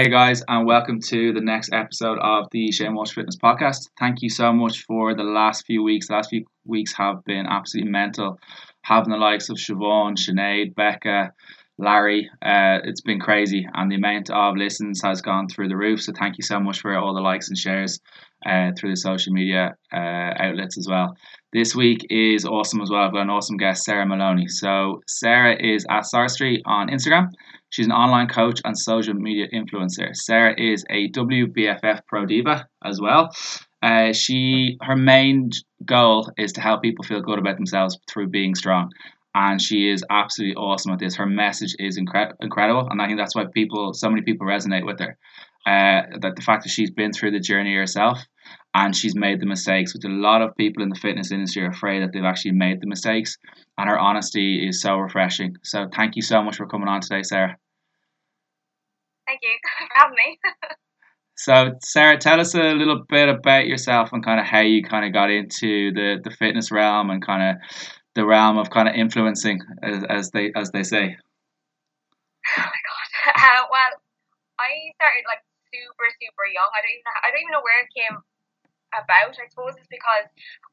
Hey guys, and welcome to the next episode of the Shane Walsh Fitness Podcast. Thank you so much for the last few weeks. The last few weeks have been absolutely mental. Having the likes of Siobhan, Sinead, Becca, Larry, uh, it's been crazy, and the amount of listens has gone through the roof. So thank you so much for all the likes and shares uh, through the social media uh, outlets as well. This week is awesome as well. I've got an awesome guest, Sarah Moloney. So Sarah is at sarstri on Instagram. She's an online coach and social media influencer. Sarah is a WBFF Pro Diva as well. Uh, she her main goal is to help people feel good about themselves through being strong, and she is absolutely awesome at this. Her message is incre- incredible, and I think that's why people, so many people, resonate with her. Uh, that the fact that she's been through the journey herself and she's made the mistakes, which a lot of people in the fitness industry are afraid that they've actually made the mistakes. And her honesty is so refreshing. So thank you so much for coming on today, Sarah. Thank you for having me. so, Sarah, tell us a little bit about yourself and kind of how you kind of got into the, the fitness realm and kind of the realm of kind of influencing, as, as they as they say. Oh my god! Uh, well, I started like super super young. I don't even know, I don't even know where it came about. I suppose it's because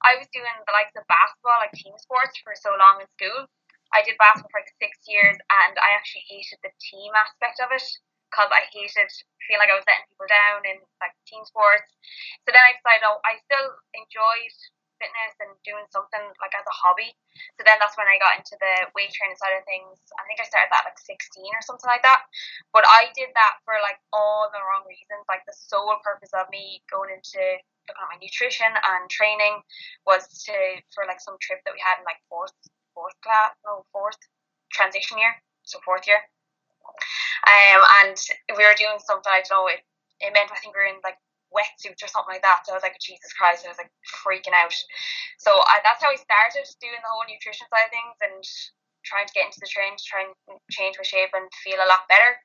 I was doing the likes of basketball, like team sports, for so long in school. I did basketball for like six years, and I actually hated the team aspect of it because I hated feeling like I was letting people down in like team sports. So then I decided oh, I still enjoyed fitness and doing something like as a hobby. So then that's when I got into the weight training side of things. I think I started that like 16 or something like that. But I did that for like all the wrong reasons. Like the sole purpose of me going into looking at my nutrition and training was to for like some trip that we had in like fourth fourth class no fourth transition year so fourth year um, and we were doing something, I don't know, it, it meant I think we were in like wetsuits or something like that. So I was like, Jesus Christ, I was like freaking out. So I, that's how I started doing the whole nutrition side of things and trying to get into the train to try and change my shape and feel a lot better.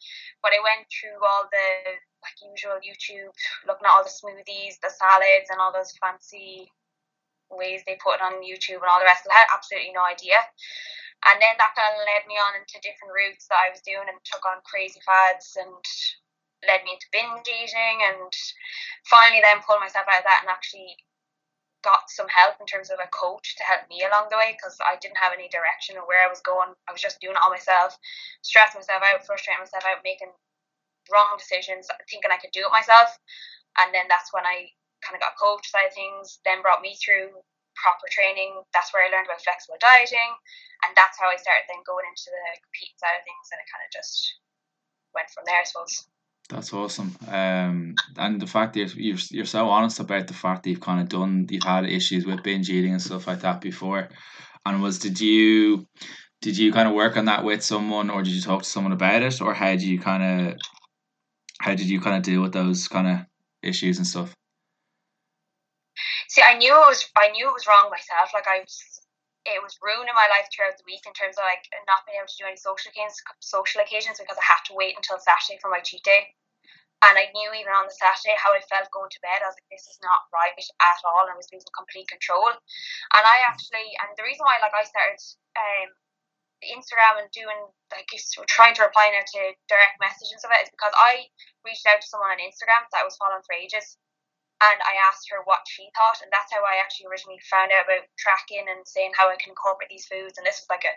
But I went through all the like usual YouTube, looking at all the smoothies, the salads, and all those fancy ways they put it on YouTube and all the rest. I had absolutely no idea. And then that kind of led me on into different routes that I was doing and took on crazy fads and led me into binge eating and finally then pulled myself out of that and actually got some help in terms of a coach to help me along the way because I didn't have any direction of where I was going. I was just doing it all myself, stressing myself out, frustrating myself out, making wrong decisions, thinking I could do it myself. And then that's when I kind of got coach side of things, then brought me through proper training. That's where I learned about flexible dieting, and that's how I started then going into the competing side of things, and it kind of just went from there, I suppose. That's awesome, um, and the fact that you're you're so honest about the fact that you've kind of done, you've had issues with binge eating and stuff like that before, and was did you did you kind of work on that with someone, or did you talk to someone about it, or how did you kind of how did you kind of deal with those kind of issues and stuff? See, I knew it was I knew it was wrong myself. Like I was, it was ruining my life throughout the week in terms of like not being able to do any social occasions, social occasions because I had to wait until Saturday for my cheat day. And I knew even on the Saturday how I felt going to bed. I was like, this is not right at all. I was losing complete control. And I actually, and the reason why like I started um, Instagram and doing like trying to reply now to direct messages of it is because I reached out to someone on Instagram that I was following for ages and I asked her what she thought, and that's how I actually originally found out about tracking and saying how I can incorporate these foods. And this was like a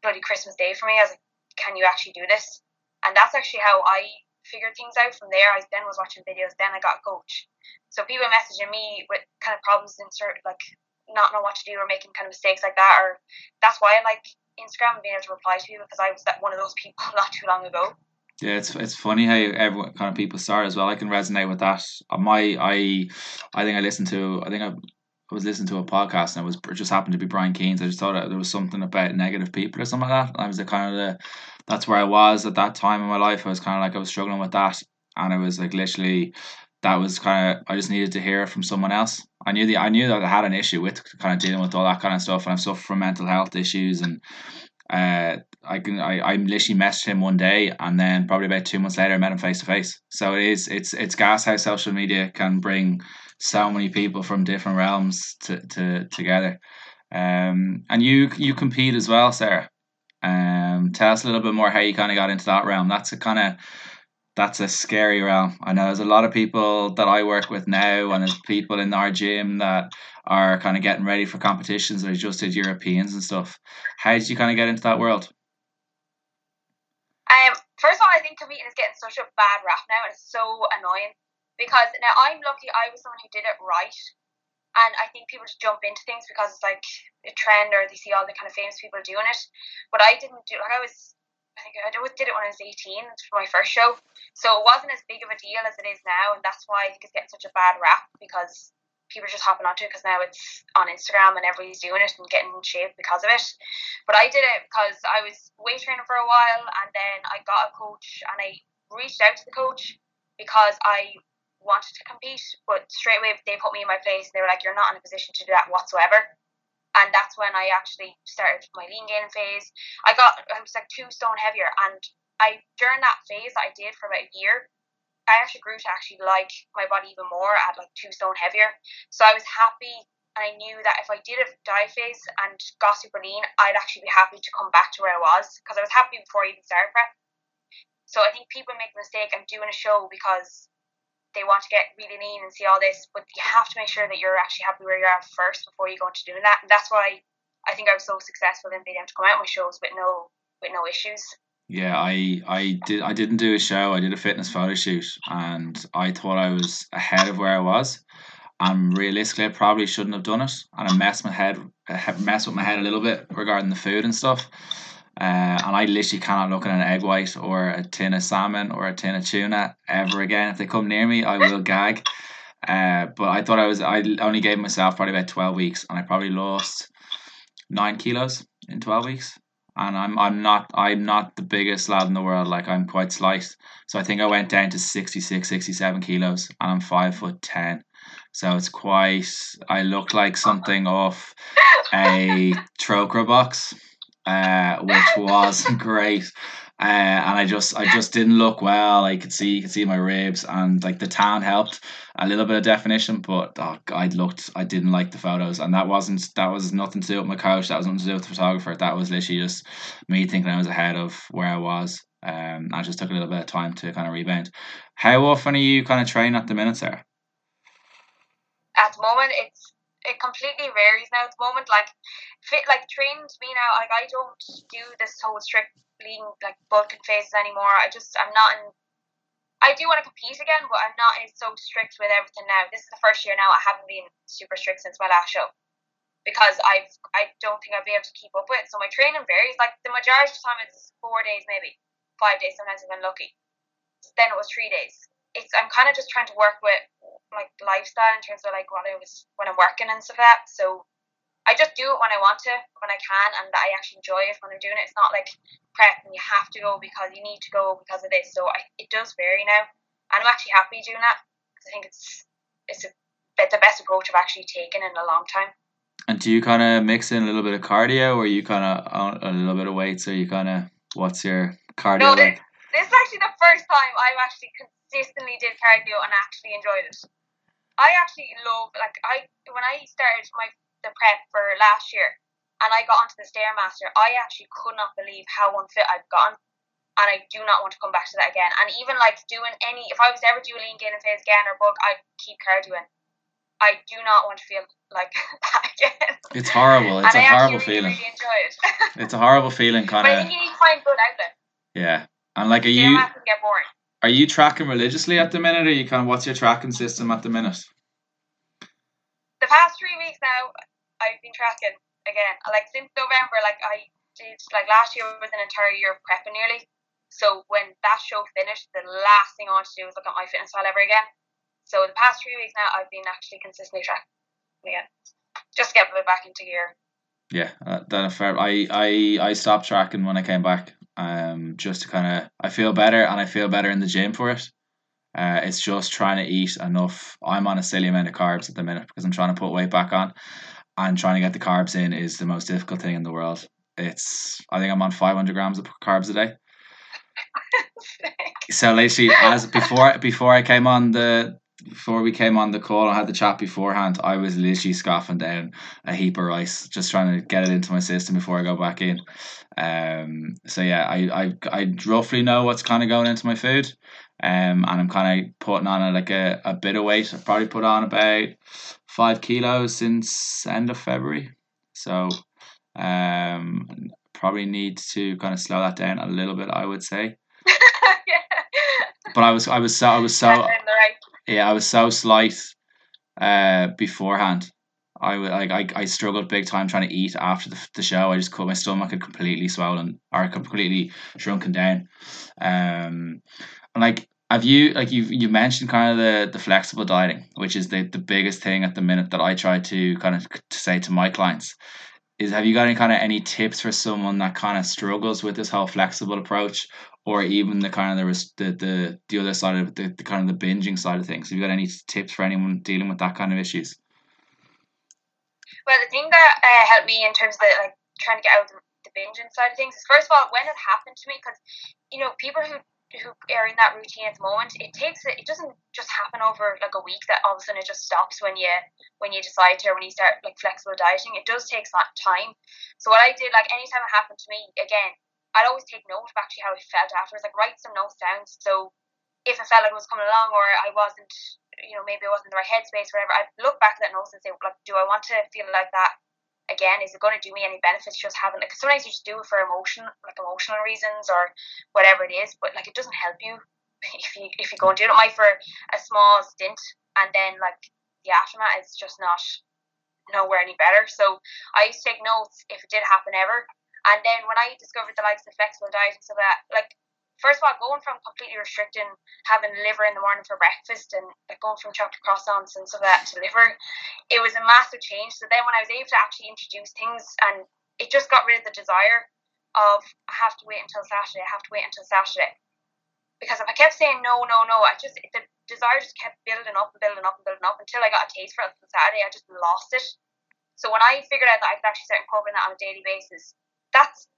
bloody Christmas day for me. I was like, "Can you actually do this?" And that's actually how I figured things out. From there, I then was watching videos. Then I got a coach. So people messaging me with kind of problems in certain like not know what to do or making kind of mistakes like that, or that's why I like Instagram and being able to reply to people because I was that one of those people not too long ago. Yeah, it's it's funny how everyone kind of people start as well. I can resonate with that. Uh, my I I think I listened to I think I, I was listening to a podcast and it was it just happened to be Brian Keane's. I just thought there was something about negative people or something like that. And I was the kind of the that's where I was at that time in my life. I was kind of like I was struggling with that, and I was like literally that was kind of I just needed to hear it from someone else. I knew the I knew that I had an issue with kind of dealing with all that kind of stuff, and I've suffered from mental health issues and uh, I can I, I literally messaged him one day and then probably about two months later I met him face to face. So it is it's it's gas how social media can bring so many people from different realms to, to together. Um and you you compete as well, Sarah. Um tell us a little bit more how you kinda got into that realm. That's a kinda that's a scary realm. I know there's a lot of people that I work with now, and there's people in our gym that are kind of getting ready for competitions are just did Europeans and stuff. How did you kind of get into that world? Um, first of all, I think competing is getting such a bad rap now, and it's so annoying because now I'm lucky I was someone who did it right, and I think people just jump into things because it's like a trend or they see all the kind of famous people doing it. But I didn't do like I was. I think I did it when I was 18 for my first show. So it wasn't as big of a deal as it is now. And that's why I think it's getting such a bad rap because people are just hopping onto it because now it's on Instagram and everybody's doing it and getting in shape because of it. But I did it because I was weight training for a while and then I got a coach and I reached out to the coach because I wanted to compete, but straight away they put me in my place. And they were like, "You're not in a position to do that whatsoever." And that's when I actually started my lean gain phase. I got I was like two stone heavier, and I during that phase I did for about a year. I actually grew to actually like my body even more at like two stone heavier. So I was happy and I knew that if I did a diet phase and got super lean, I'd actually be happy to come back to where I was because I was happy before I even started prep. So I think people make the mistake of doing a show because they want to get really lean and see all this, but you have to make sure that you're actually happy where you are at first before you go into doing that. And that's why I think I was so successful in being able to come out with shows with no with no issues. Yeah, I I did I didn't do a show. I did a fitness photo shoot, and I thought I was ahead of where I was. And realistically, I probably shouldn't have done it, and I messed my head, messed with my head a little bit regarding the food and stuff. Uh, and I literally cannot look at an egg white or a tin of salmon or a tin of tuna ever again. If they come near me, I will gag. Uh, but I thought I was, I only gave myself probably about 12 weeks and I probably lost nine kilos in 12 weeks. And I'm, I'm not, I'm not the biggest lad in the world. Like I'm quite slight. So I think I went down to 66, 67 kilos and I'm five foot 10. So it's quite, I look like something off a Trócaire box uh, which was great. Uh, and I just I just didn't look well. I could see you could see my ribs and like the tan helped a little bit of definition, but oh, I looked I didn't like the photos, and that wasn't that was nothing to do with my coach. That was nothing to do with the photographer. That was literally just me thinking I was ahead of where I was. Um, I just took a little bit of time to kind of rebound. How often are you kind of training at the minute, Sarah? At the moment, it's it completely varies now at the moment. Like fit like trained me now, like I don't do this whole strict like bulking phases anymore. I just I'm not in I do want to compete again, but I'm not so strict with everything now. This is the first year now I haven't been super strict since my last show. Because I've I don't think I'll be able to keep up with. So my training varies. Like the majority of the time it's four days maybe. Five days sometimes I'm lucky. Then it was three days. It's I'm kinda just trying to work with like lifestyle in terms of like what I was when I'm working and stuff like that. So I just do it when I want to, when I can, and I actually enjoy it when I'm doing it. It's not like prep and you have to go because you need to go because of this. So I, it does vary now, and I'm actually happy doing that because I think it's it's a, bit the best approach I've actually taken in a long time. And do you kind of mix in a little bit of cardio, or you kind of on a little bit of weights, or you kind of what's your cardio no, like? This, this is actually the first time I've actually consistently did cardio and actually enjoyed it. I actually love like I when I started my the prep for last year and I got onto the stairmaster, I actually could not believe how unfit I've gotten. And I do not want to come back to that again. And even like doing any, if I was ever doing lean gain and phase again or bulk, I'd keep cardioing. I do not want to feel like that again. It's horrible. It's and a I horrible feeling. Really it. it's a horrible feeling, kind of. I think you need to find good outlet. Yeah, and like, are you get boring. are you tracking religiously at the minute, or you kind of what's your tracking system at the minute? The past three weeks now, I've been tracking again. Like since November, like I did like last year was an entire year of prepping nearly. So when that show finished, the last thing I want to do is look at MyFitnessPal ever again. So the past three weeks now, I've been actually consistently tracking again, just to get back into gear. Yeah, uh, that fair. I I I stopped tracking when I came back. Um, just to kind of I feel better and I feel better in the gym for it. Uh, it's just trying to eat enough. I'm on a silly amount of carbs at the minute because I'm trying to put weight back on and trying to get the carbs in is the most difficult thing in the world. It's I think I'm on 500 grams of carbs a day. so literally, as before before I came on the before we came on the call and had the chat beforehand, I was literally scoffing down a heap of rice, just trying to get it into my system before I go back in. Um, so yeah, I, I I roughly know what's kind of going into my food. Um, and I'm kind of putting on a, like a, a bit of weight. I've probably put on about five kilos since end of February. So um, probably need to kind of slow that down a little bit. I would say. yeah. But I was I was so I was so That's in the right. yeah I was so slight uh beforehand. I would like I, I struggled big time trying to eat after the, the show. I just cut my stomach had completely swollen or completely shrunken down. Um, and like have you like you you mentioned kind of the the flexible dieting, which is the the biggest thing at the minute that I try to kind of to say to my clients is have you got any kind of any tips for someone that kind of struggles with this whole flexible approach or even the kind of the the the, the other side of the, the kind of the binging side of things? Have you got any tips for anyone dealing with that kind of issues? Well, the thing that uh, helped me in terms of the, like trying to get out of the, the binging side of things is first of all when it happened to me because you know people who who are in that routine at the moment it takes it it doesn't just happen over like a week that all of a sudden it just stops when you when you decide to or when you start like flexible dieting. It does take that time. So what I did like anytime it happened to me again I'd always take note of actually how I felt afterwards like write some notes down. So if it felt like it was coming along or I wasn't you know, maybe I wasn't in the right headspace, whatever, I'd look back at that notes and say, like, do I want to feel like that again? Is it going to do me any benefits just having, like, sometimes you just do it for emotion, like emotional reasons or whatever it is, but like, it doesn't help you if you if you go and do it. It might for a small stint and then, like, the aftermath is just not nowhere any better. So I used to take notes if it did happen ever. And then when I discovered the likes of flexible diet and stuff like that, like first of all, going from completely restricting having liver in the morning for breakfast and like going from chocolate croissants and stuff like that to liver, it was a massive change. So then when I was able to actually introduce things and it just got rid of the desire of I have to wait until Saturday, I have to wait until Saturday. Because if I kept saying no, no, no, I just the desire just kept building up and building up and building up until I got a taste for it on Saturday. I just lost it. So when I figured out that I could actually start incorporating that on a daily basis, that's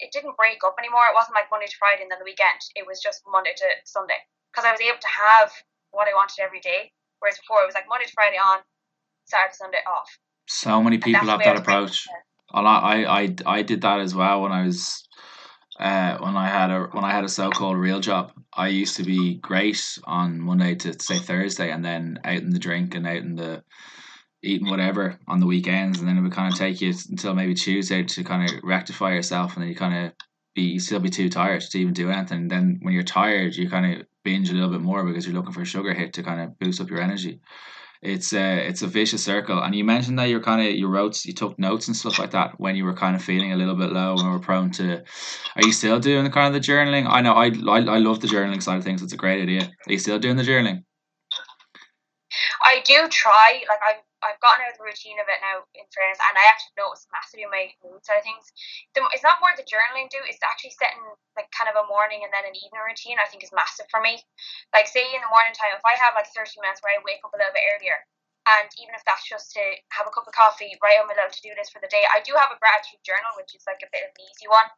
it didn't break up anymore. It wasn't like Monday to Friday and then the weekend. It was just Monday to Sunday because I was able to have what I wanted every day. Whereas before it was like Monday to Friday on, Saturday Sunday off. so many people have that approach and I, I I did that as well when I was uh, when I had a when I had a so called real job. I used to be great on Monday to say Thursday, and then out in the drink and out in the eating whatever on the weekends, and then it would kind of take you until maybe Tuesday to kind of rectify yourself, and then you kind of be you still be too tired to even do anything. And then when you're tired, you kind of binge a little bit more because you're looking for a sugar hit to kind of boost up your energy. It's a it's a vicious circle. And you mentioned that you're kind of you wrote you took notes and stuff like that when you were kind of feeling a little bit low and were prone to. Are you still doing the kind of the journaling? I know I I, I love the journaling side of things. It's a great idea. Are you still doing the journaling? I do try, like I've I've gotten out of the routine of it now, in fairness, and I actually notice massively in my mood side of things. It's not more the journaling do; it's actually setting like kind of a morning and then an evening routine. I think is massive for me. Like say in the morning time, if I have like thirty minutes where I wake up a little bit earlier, and even if that's just to have a cup of coffee, write on my little to do list for the day. I do have a gratitude journal, which is like a bit of an easy one.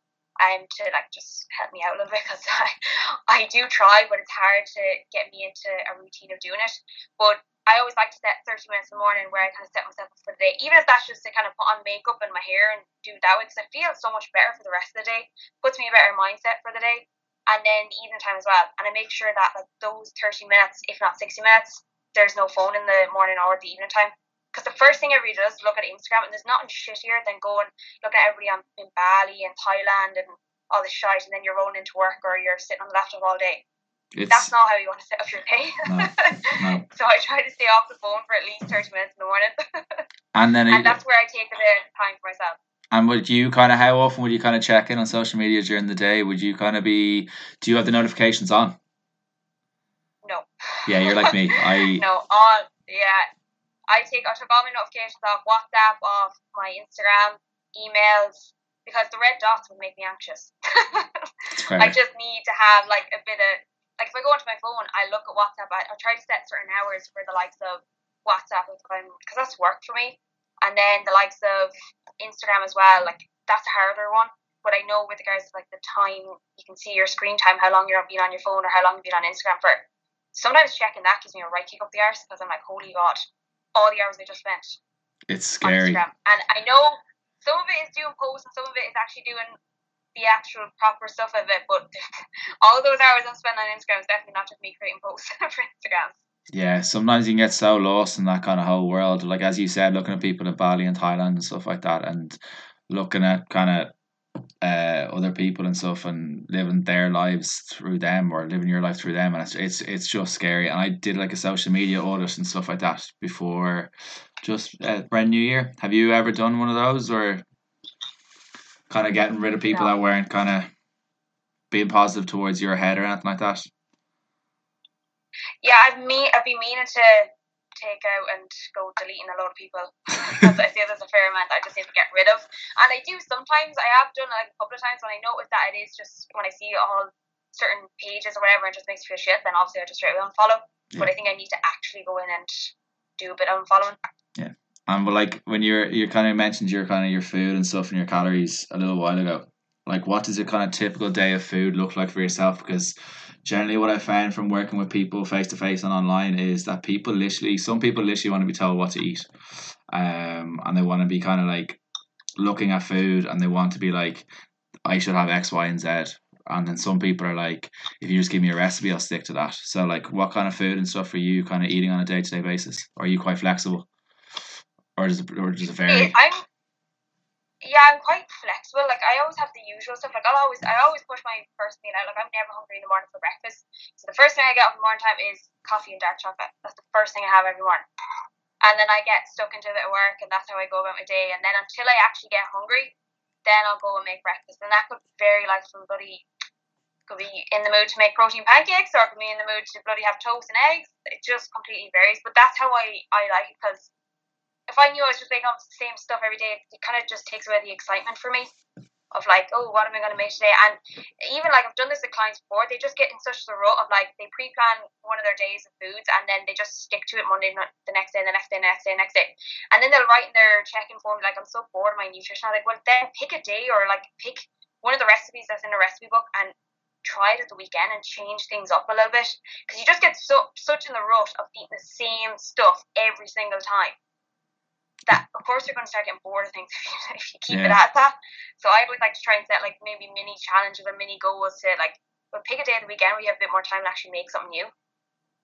Um, to like just help me out a little bit because I, I do try, but it's hard to get me into a routine of doing it. But I always like to set 30 minutes in the morning where I kind of set myself up for the day, even if that's just to kind of put on makeup and my hair and do that way, because I feel so much better for the rest of the day. Puts me a better mindset for the day. And then the evening time as well. And I make sure that like those 30 minutes, if not 60 minutes, there's no phone in the morning or the evening time. Because the first thing everybody does is look at Instagram, and there's nothing shittier than going look at everybody on, in Bali and Thailand and all this shit, and then you're rolling into work or you're sitting on the laptop all day. It's That's not how you want to set up your day. No, no. so I try to stay off the phone for at least 30 minutes in the morning. and then and it, that's where I take a bit of time for myself. and would you kind of how often would you kind of check in on social media during the day? Would you kind of be? Do you have the notifications on? No. Yeah, you're like me. I no, all, yeah. I take, I took all my notifications off WhatsApp, off my Instagram, emails, because the red dots would make me anxious. I just need to have like a bit of like if I go onto my phone, I look at WhatsApp. I, I try to set certain hours for the likes of WhatsApp because that's worked for me, and then the likes of Instagram as well. Like that's a harder one. But I know with regards to like the time, you can see your screen time, how long you're been on your phone, or how long you've been on Instagram for. Sometimes checking that gives me a right kick up the arse because I'm like, holy god, all the hours I just spent It's scary. And I know some of it is doing posts and some of it is actually doing the actual proper stuff of it. But all those hours I'm on Instagram is definitely not just me creating posts for Instagram. Yeah, sometimes you can get so lost in that kind of whole world. Like as you said, looking at people in Bali and Thailand and stuff like that, and looking at kind of uh, other people and stuff and living their lives through them or living your life through them and it's it's it's just scary and I did like a social media audit and stuff like that before just uh, brand new year have you ever done one of those or kind of getting rid of people no. that weren't kind of being positive towards your head or anything like that yeah I've me I've been meaning to take out and go deleting a lot of people because I feel there's a fair amount I just need to get rid of. And I do sometimes. I have done like a couple of times when I notice that it is just when I see all certain pages or whatever and just makes me feel shit. Then obviously I just straight away unfollow. Yeah. But I think I need to actually go in and do a bit of unfollowing. Yeah. And but like when you're you kind of mentioned your kind of your food and stuff and your calories a little while ago. Like what does a kind of typical day of food look like for yourself? Because generally what I found from working with people face to face and online is that people literally some people literally want to be told what to eat. Um and they want to be kind of like looking at food and they want to be like I should have X, Y, and Z. And then some people are like, if you just give me a recipe, I'll stick to that. So like what kind of food and stuff are you kind of eating on a day to day basis? Or are you quite flexible? Or does it or does it vary? I'm yeah, I'm quite flexible. Like I always have the usual stuff. Like I'll always I always push my first meal out. Like I'm never hungry in the morning for breakfast. So the first thing I get up in the morning time is coffee and dark chocolate. That's the first thing I have every morning. And then I get stuck into a bit of work and that's how I go about my day. And then until I actually get hungry, then I'll go and make breakfast. And that could vary like from bloody could be in the mood to make protein pancakes or could be in the mood to bloody have toast and eggs. It just completely varies. But that's how I, I like it because if I knew I was just making up the same stuff every day, it kind of just takes away the excitement for me of like, oh, what am I going to make today? And even like I've done this with clients before, they just get in such a rut of like they pre-plan one of their days of foods and then they just stick to it Monday, the next day, the next day, the next day, the next day, and then they'll write in their check-in form like, I'm so bored of my nutrition. I'm like, well, then pick a day or like pick one of the recipes that's in the recipe book and try it at the weekend and change things up a little bit because you just get so such in the rut of eating the same stuff every single time that of course you're going to start getting bored of things if you, keep yeah. it at that. So I would like to try and set like maybe mini challenges or mini goals to like, but pick a day of the weekend where you have a bit more time to actually make something new.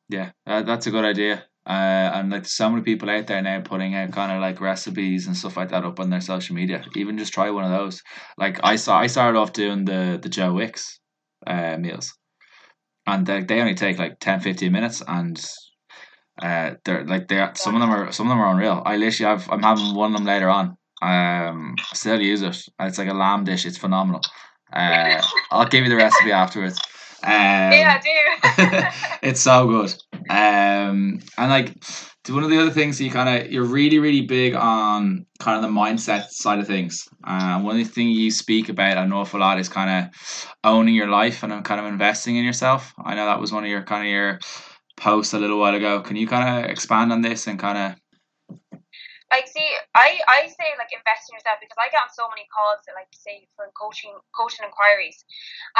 Yeah, uh, that's a good idea. Uh, and like so many people out there now putting out kind of like recipes and stuff like that up on their social media. Even just try one of those. Like I saw, I started off doing the the Joe Wicks uh, meals, and they, they only take like 10, 15 minutes, and uh, they're like they are. some of them are some of them are unreal. I literally I've, I'm having one of them later on. Um, still use it. It's like a lamb dish. It's phenomenal. Uh, I'll give you the recipe afterwards. Um, yeah, I do. it's so good. Um, and like one of the other things you kind of you're really really big on kind of the mindset side of things. Uh, one of the things you speak about an awful lot is kind of owning your life and kind of investing in yourself. I know that was one of your kind of your post a little while ago. Can you kind of expand on this and kind of like see I, I say like invest in yourself because I get on so many calls that like say for coaching coaching inquiries.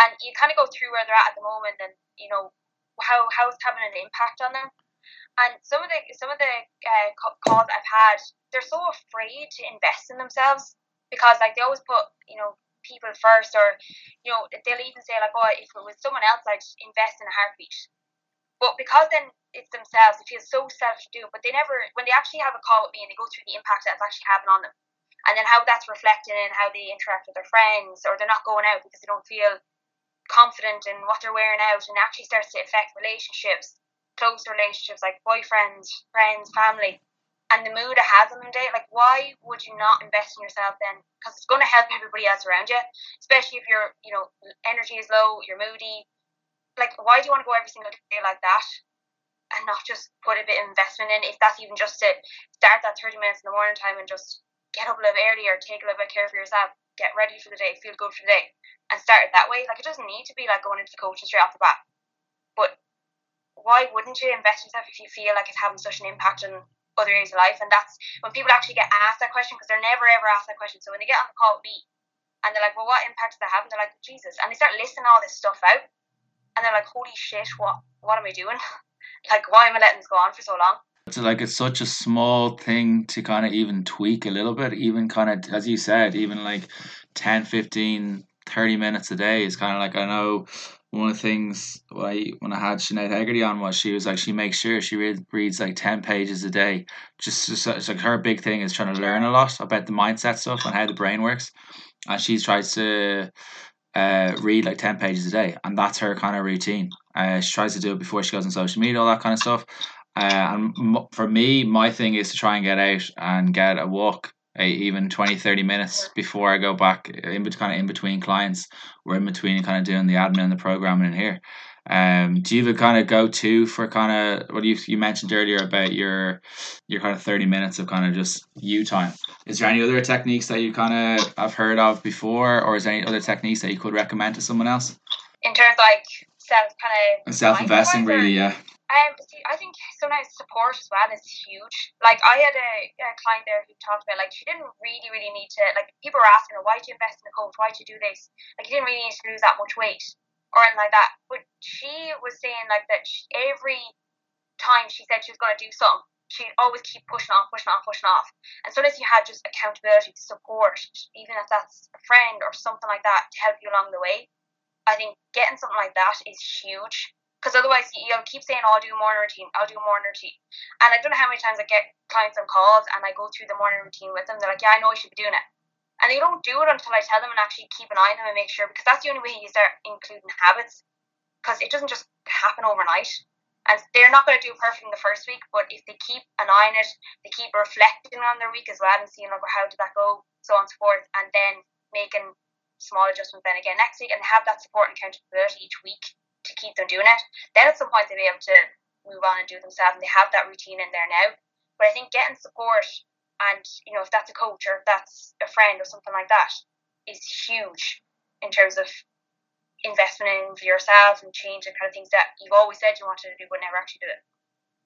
And you kind of go through where they're at at the moment and you know how how it's having an impact on them. And some of the some of the uh, calls I've had they're so afraid to invest in themselves because like they always put you know people first or you know they'll even say like oh if it was someone else I'd invest in a heartbeat but because then it's themselves, it feels so self doomed. But they never, when they actually have a call with me and they go through the impact that's actually having on them, and then how that's reflected in how they interact with their friends, or they're not going out because they don't feel confident in what they're wearing out, and actually starts to affect relationships, close relationships like boyfriends, friends, family, and the mood it has on them day. Like, why would you not invest in yourself then? Because it's going to help everybody else around you, especially if your, you know, energy is low, you're moody, like why do you want to go every single day like that and not just put a bit of investment in? If that's even just to start that 30 minutes in the morning time and just get up a little earlier take a little bit of care for yourself get ready for the day feel good for the day and start it that way. Like it doesn't need to be like going into the coaching straight off the bat. But why wouldn't you invest in yourself if you feel like it's having such an impact on other areas of life? And that's when people actually get asked that question because they're never ever asked that question. So when they get on the call with me and they're like well what impact does that have? And they're like jesus. And they start listing all this stuff out and they're like, "Holy shit! What what am I doing? like, why am I letting this go on for so long?" It's like it's such a small thing to kind of even tweak a little bit, even kind of as you said, even like 10, 15, thirty minutes a day is kind of like I know one of the things I when I had Sinead Hegarty on was she was like she makes sure she read, reads like ten pages a day. Just, just it's like her big thing is trying to learn a lot about the mindset stuff and how the brain works, and she tries to uh, read like ten pages a day, and that's her kind of routine. Uh, she tries to do it before she goes on social media, all that kind of stuff. Uh, and for me, my thing is to try and get out and get a walk even 20 30 minutes before i go back in between kind of in between clients or in between kind of doing the admin and the programming in here um do you have a kind of go to for kind of what you you mentioned earlier about your your kind of 30 minutes of kind of just you time? Is there any other techniques that you kind of have heard of before or is there any other techniques that you could recommend to someone else? In terms of like self kind of self investing really yeah. Um, see, I think sometimes support as well is huge. Like I had a, a client there who talked about like she didn't really, really need to like people were asking her why do you invest in a coach, why do you do this? Like you didn't really need to lose that much weight or like that. But she was saying like that she, every time she said she was going to do something, she'd always keep pushing off, pushing off, pushing off. And so as you had just accountability, support, even if that's a friend or something like that to help you along the way, I think getting something like that is huge because otherwise you'll keep saying, I'll do a morning routine, I'll do a morning routine. And I don't know how many times I get clients on calls and I go through the morning routine with them. They're like, yeah, I know I should be doing it. And they don't do it until I tell them and actually keep an eye on them and make sure, because that's the only way you start including habits. Because it doesn't just happen overnight. And they're not going to do perfect in the first week, but if they keep an eye on it, they keep reflecting on their week as well and seeing like how did that go, so on and so forth, and then making small adjustments then again next week and have that support and accountability each week to keep them doing it. Then at some point they'll be able to move on and do it themselves and they have that routine in there now. But I think getting support and, you know, if that's a coach or if that's a friend or something like that is huge in terms of investment in yourself and changing kind of things that you've always said you wanted to do but never actually did it.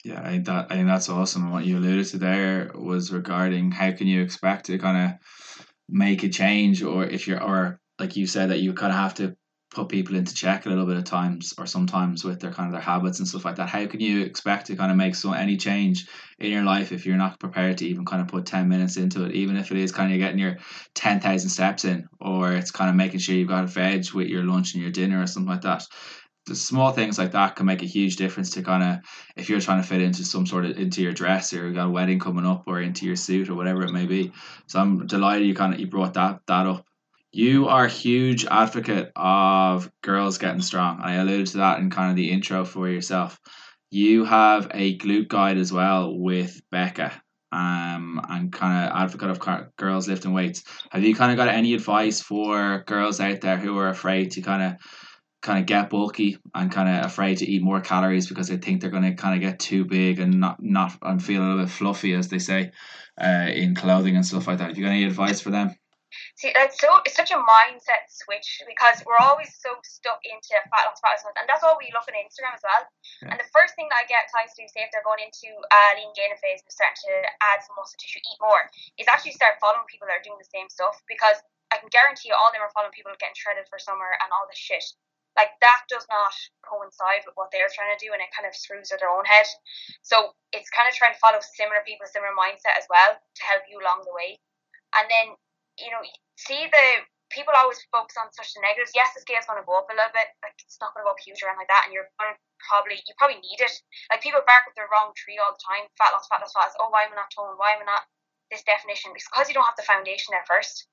Yeah, I think that I think that's awesome. And what you alluded to there was regarding how can you expect to kind of make a change, or if you're, or like you said, that you kind of have to put people into check a little bit at times or sometimes with their kind of their habits and stuff like that. How can you expect to kind of make so any change in your life if you're not prepared to even kind of put 10 minutes into it even if it is kind of getting your 10,000 steps in or it's kind of making sure you've got a veg with your lunch and your dinner or something like that? The small things like that can make a huge difference to kind of if you're trying to fit into some sort of into your dress or you got a wedding coming up or into your suit or whatever it may be. So i'm delighted you kind of you brought that that up you are a huge advocate of girls getting strong. I alluded to that in kind of the intro for yourself. You have a glute guide as well with Becca, um, and kind of advocate of girls lifting weights. Have you kind of got any advice for girls out there who are afraid to kind of kind of get bulky and kind of afraid to eat more calories because they think they're going to kind of get too big and not not and feel a little bit fluffy as they say uh, in clothing and stuff like that. Have you got any advice for them? See, it's so it's such a mindset switch because we're always so stuck into fat loss, fat loss, and that's all we look at Instagram as well. Yeah. And the first thing that I get clients to do, say if they're going into a lean gainer phase and starting to add some muscle tissue, eat more, is actually start following people that are doing the same stuff because I can guarantee you all them are following people getting shredded for summer and all this shit. Like that does not coincide with what they're trying to do, and it kind of screws with their own head. So it's kind of trying to follow similar people, similar mindset as well to help you along the way. And then you know, see the people always focus on such the negatives. Yes, the scale's going to go up a little bit, like it's not going to go up huge or anything like that, and you're going to probably you probably need it. Like people bark up the wrong tree all the time. Fat loss, fat loss, fat loss. Oh, why am I not toned? Why am I not this definition? Because you don't have the foundation there first,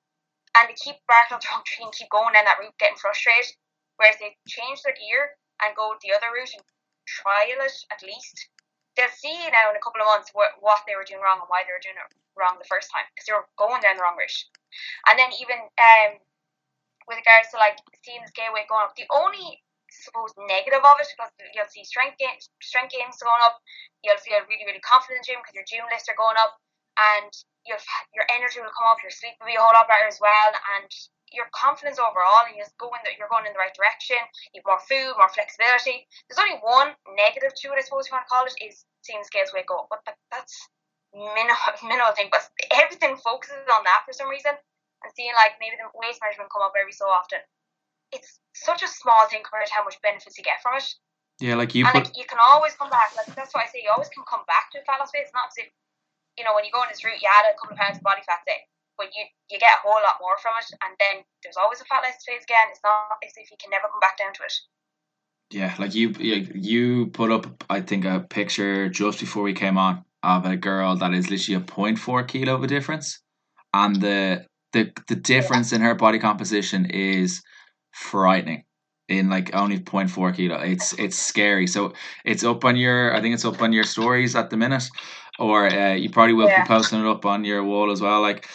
and they keep barking up the wrong tree and keep going down that route, getting frustrated. Whereas they change their gear and go the other route and trial it at least. They'll see now in a couple of months what, what they were doing wrong and why they were doing it wrong the first time because they were going down the wrong route. And then even um, with regards to like seeing scale weight going up, the only suppose negative of it because you'll see strength gain, strength gains going up, you'll feel really really confident in the gym because your gym lifts are going up, and your your energy will come up, your sleep will be a whole lot better as well, and your confidence overall, and you're going that you're going in the right direction. You have more food, more flexibility. There's only one negative to it, I suppose you want to call it, is seeing scales weight go up, but that's minimal minimal thing, but everything focuses on that for some reason. And seeing like maybe the waist measurement come up every so often, it's such a small thing compared to how much benefits you get from it. Yeah, like you. And put... like you can always come back. Like that's why I say you always can come back to fat loss phase. It's not as if you know when you go on this route, you add a couple of pounds of body fat, say, but you you get a whole lot more from it, and then there's always a fat loss phase again. It's not as if you can never come back down to it. Yeah, like you, you put up, I think, a picture just before we came on of a girl that is literally a 0.4 kilo of a difference, and the the the difference in her body composition is frightening. In like only 0.4 kilo, it's it's scary. So it's up on your, I think it's up on your stories at the minute, or uh, you probably will yeah. be posting it up on your wall as well. Like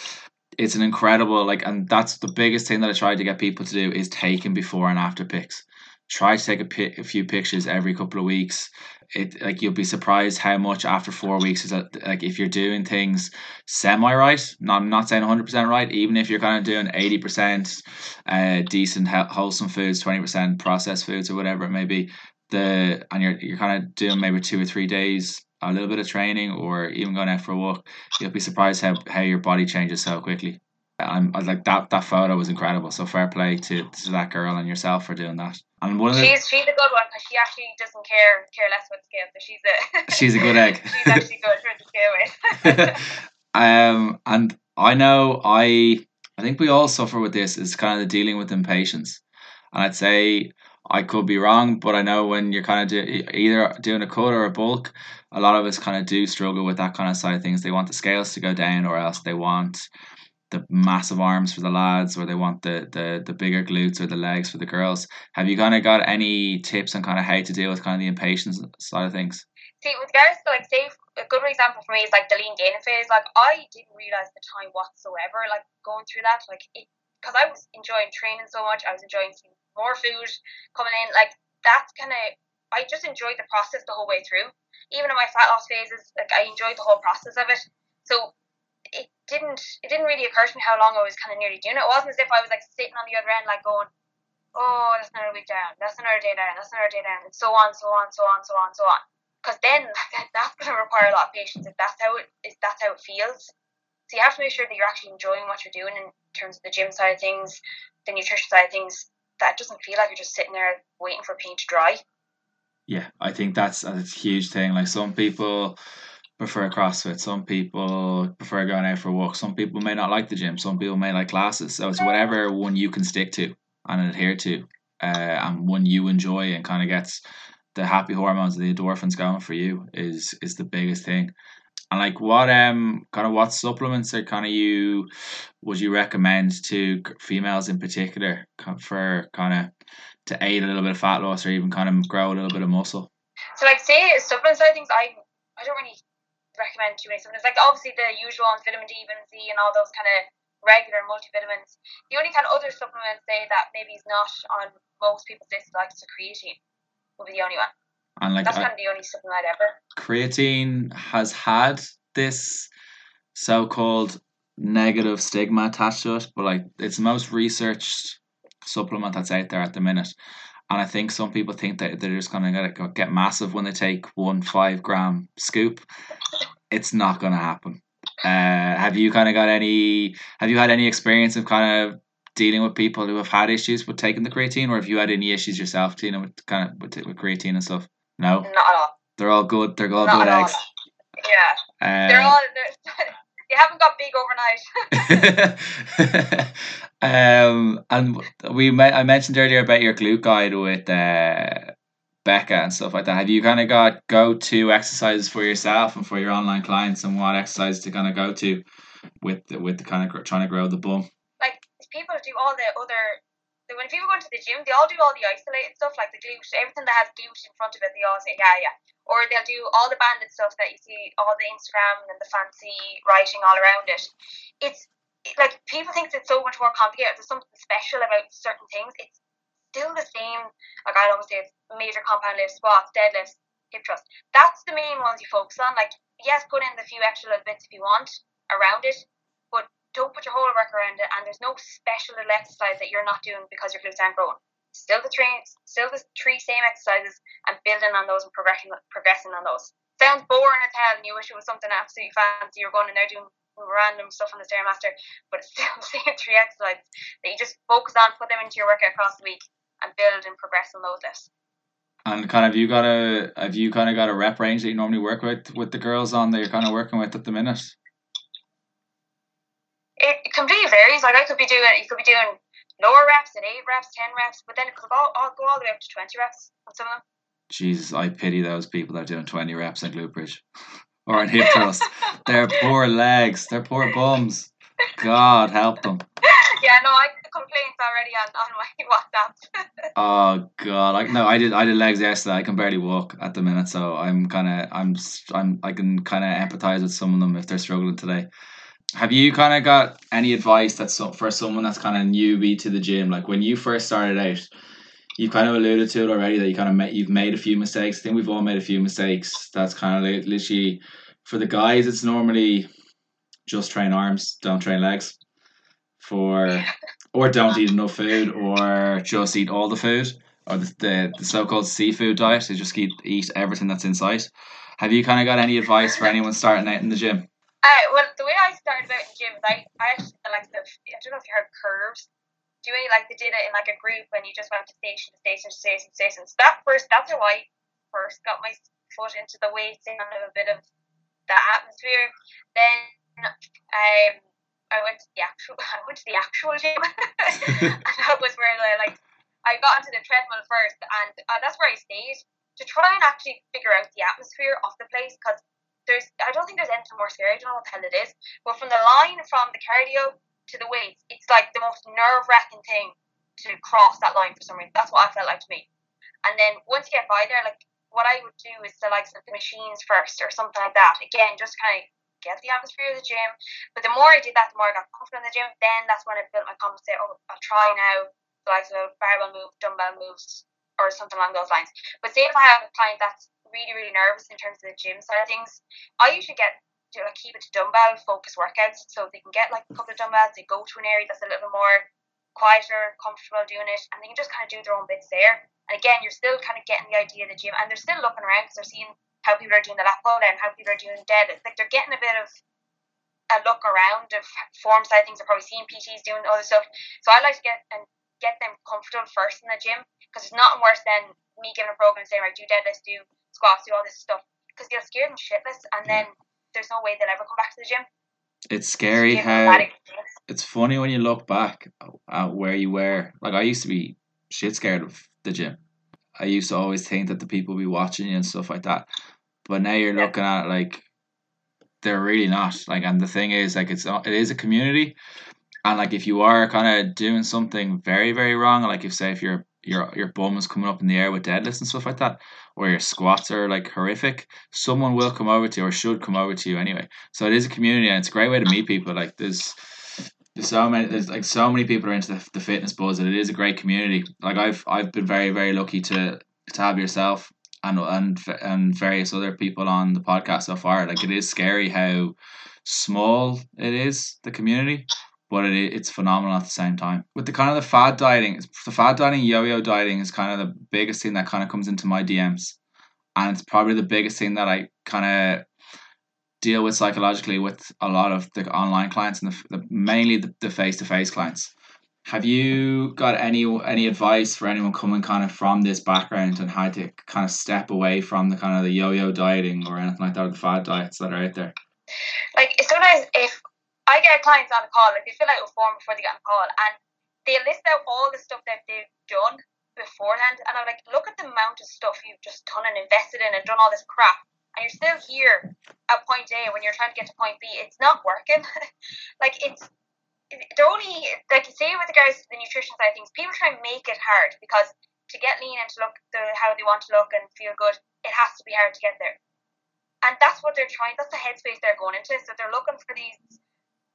it's an incredible like, and that's the biggest thing that I try to get people to do is taking before and after pics try to take a, few pictures every couple of weeks it like you'll be surprised how much after four weeks is that like if you're doing things semi right not I'm not saying 100% right even if you're kind of doing 80% uh decent wholesome foods 20% processed foods or whatever it may be the and you're you're kind of doing maybe two or three days a little bit of training or even going out for a walk you'll be surprised how, how your body changes so quickly I'm I like that that photo was incredible so fair play to, to that girl and yourself for doing that and one of the, she's she's a good one because she actually doesn't care care less about scale, so she's a she's a good egg. she's actually good for the scale weight. um, and I know I I think we all suffer with this is kind of the dealing with impatience, and I'd say I could be wrong, but I know when you're kind of do, either doing a cut or a bulk, a lot of us kind of do struggle with that kind of side of things. They want the scales to go down, or else they want the massive arms for the lads or they want the, the, the bigger glutes or the legs for the girls. Have you kind of got any tips on kind of how to deal with kind of the impatience side of things? See, with to like, say, a good example for me is like the lean gaining phase. Like, I didn't realize the time whatsoever, like going through that. Like, because I was enjoying training so much, I was enjoying seeing more food coming in. Like, that's kind of, I just enjoyed the process the whole way through. Even in my fat loss phases, like, I enjoyed the whole process of it. So it didn't it didn't really occur to me how long I was kind of nearly doing it. It wasn't as if I was like sitting on the other end like going, oh, that's another week down, that's another day down, that's another day down, and so on, so on, so on, so on, so on. Because then that's going to require a lot of patience if that's how it is. That's how it feels. So you have to make sure that you're actually enjoying what you're doing in terms of the gym side of things, the nutrition side of things. That doesn't feel like you're just sitting there waiting for paint to dry. Yeah, I think that's a huge thing. Like some people prefer CrossFit. Some people prefer going out for a walk, Some people may not like the gym. Some people may like classes. So it's whatever one you can stick to and adhere to, uh, and one you enjoy and kind of gets the happy hormones, the endorphins going for you is is the biggest thing. And like what um kind of what supplements are kind of you would you recommend to females in particular for kind of to aid a little bit of fat loss or even kind of grow a little bit of muscle? So like say supplements, I think I I don't really recommend too many supplements. Like obviously the usual ones, vitamin D, vitamin C, and all those kind of regular multivitamins. The only kind of other supplement say that maybe is not on most people's list, like creatine, would be the only one. And like that's uh, kind of the only supplement I'd ever. Creatine has had this so-called negative stigma attached to it, but like it's the most researched supplement that's out there at the minute. And I think some people think that they're just going to get, massive when they take one five gram scoop. It's not going to happen. Uh, have you kind of got any? Have you had any experience of kind of dealing with people who have had issues with taking the creatine, or have you had any issues yourself, Tina, with kind of with, with creatine and stuff? No, not at all. They're all good. They're all not good eggs. All. Yeah, uh, they're all. They're, they haven't got big overnight. um, and we met, I mentioned earlier about your glute guide with uh, Becca and stuff like that. Have you kind of got go to exercises for yourself and for your online clients, and what exercises to kind of go to with the, with the kind of trying to grow the bum? Like people do all the other. When people go into the gym, they all do all the isolated stuff, like the glute, everything that has glute in front of it. They all say, yeah, yeah or they'll do all the banded stuff that you see, all the Instagram and the fancy writing all around it. It's like people think it's so much more complicated. There's something special about certain things. It's still the same. Like I always say, it's major compound lifts, squats, deadlifts, hip thrust. That's the main ones you focus on. Like yes, put in the few extra little bits if you want around it, but don't put your whole work around it. And there's no special little exercise that you're not doing because your glutes aren't growing still the three, still the three same exercises and building on those and progressing, progressing on those. Sounds boring as hell, and you wish it was something absolutely fancy. You're going in there doing random stuff on the stairmaster, but it's still the same three exercises that you just focus on, put them into your workout across the week, and build and progress on those lifts. And kind of you got a have you kind of got a rep range that you normally work with with the girls on that you're kind of working with at the minute? it completely varies. Like I could be doing, you could be doing lower reps and eight reps, ten reps, but then it could go all, go all the way up to twenty reps on some of them. Jesus, I pity those people that are doing twenty reps in glute bridge or in hip thrust. They're poor legs. They're poor bums. God help them. Yeah, no, I complaints already on, on my WhatsApp. oh God, like no, I did I did legs yesterday. I can barely walk at the minute, so I'm kind of I'm I'm I can kind of empathize with some of them if they're struggling today. Have you kind of got any advice that's so, for someone that's kind of newbie to the gym? Like when you first started out, you kind of alluded to it already that you kind of met, you've made a few mistakes. I think we've all made a few mistakes. That's kind of literally for the guys. It's normally just train arms, don't train legs. For or don't eat enough food, or just eat all the food, or the the, the so called seafood diet. So just eat eat everything that's in sight. Have you kind of got any advice for anyone starting out in the gym? Uh, well, the way I started out in the gym I, I actually like the I don't know if you heard Curves. Do you like they did it in like a group and you just went to station to station to station to station. So that first that's how I first got my foot into the weights and a bit of the atmosphere. Then um I went to the actual I went to the actual gym and that was where I like I got onto the treadmill first and uh, that's where I stayed to try and actually figure out the atmosphere of the place because there's I don't think there's anything more scary. I don't know what the hell it is. But from the line from the cardio to the weights, it's like the most nerve wracking thing to cross that line for some reason. That's what I felt like to me. And then once you get by there, like what I would do is to like the machines first or something like that. Again, just kind of get the atmosphere of the gym. But the more I did that, the more I got confident in the gym. Then that's when I built my confidence. Say, oh, I'll try now. The barbell move, dumbbell moves, or something along those lines. But say if I have a client that's really, really nervous in terms of the gym side of things, I usually get to like, keep it to dumbbell focus workouts so they can get like a couple of dumbbells, they go to an area that's a little more quieter, comfortable doing it, and they can just kind of do their own bits there. And again, you're still kind of getting the idea of the gym, and they're still looking around because they're seeing how people are doing the lat pull and how people are doing dead. It's like they're getting a bit of a look around of form side things. They're probably seeing PTs doing other stuff. So I like to get and get them comfortable first in the gym because it's nothing worse than me giving a program saying right do deadlifts, do squats, do all this stuff because you'll scare them shitless, and then there's no way they'll ever come back to the gym. It's scary how it's funny when you look back at where you were. Like I used to be shit scared of the gym. I used to always think that the people be watching you and stuff like that. But now you're yeah. looking at it like they're really not. Like and the thing is like it's it is a community and like if you are kind of doing something very very wrong, like if say if your your your bum is coming up in the air with deadlifts and stuff like that, or your squats are like horrific, someone will come over to you or should come over to you anyway. So it is a community and it's a great way to meet people. Like there's there's so many there's like so many people are into the, the fitness buzz and it is a great community. Like I've I've been very very lucky to to have yourself and and and various other people on the podcast so far. Like it is scary how small it is the community but it, it's phenomenal at the same time. With the kind of the fad dieting, the fad dieting, yo-yo dieting is kind of the biggest thing that kind of comes into my DMs, and it's probably the biggest thing that I kind of deal with psychologically with a lot of the online clients and the, the mainly the, the face-to-face clients. Have you got any any advice for anyone coming kind of from this background and how to kind of step away from the kind of the yo-yo dieting or anything like that, or the fad diets that are out there? Like sometimes if I get clients on a call, like they fill out a form before they get on a call, and they list out all the stuff that they've done beforehand, and I'm like, look at the amount of stuff you've just done and invested in and done all this crap, and you're still here at point A when you're trying to get to point B. It's not working. like it's they're only like you say with regards to the nutrition side of things, people try and make it hard because to get lean and to look the how they want to look and feel good, it has to be hard to get there. And that's what they're trying. That's the headspace they're going into. So they're looking for these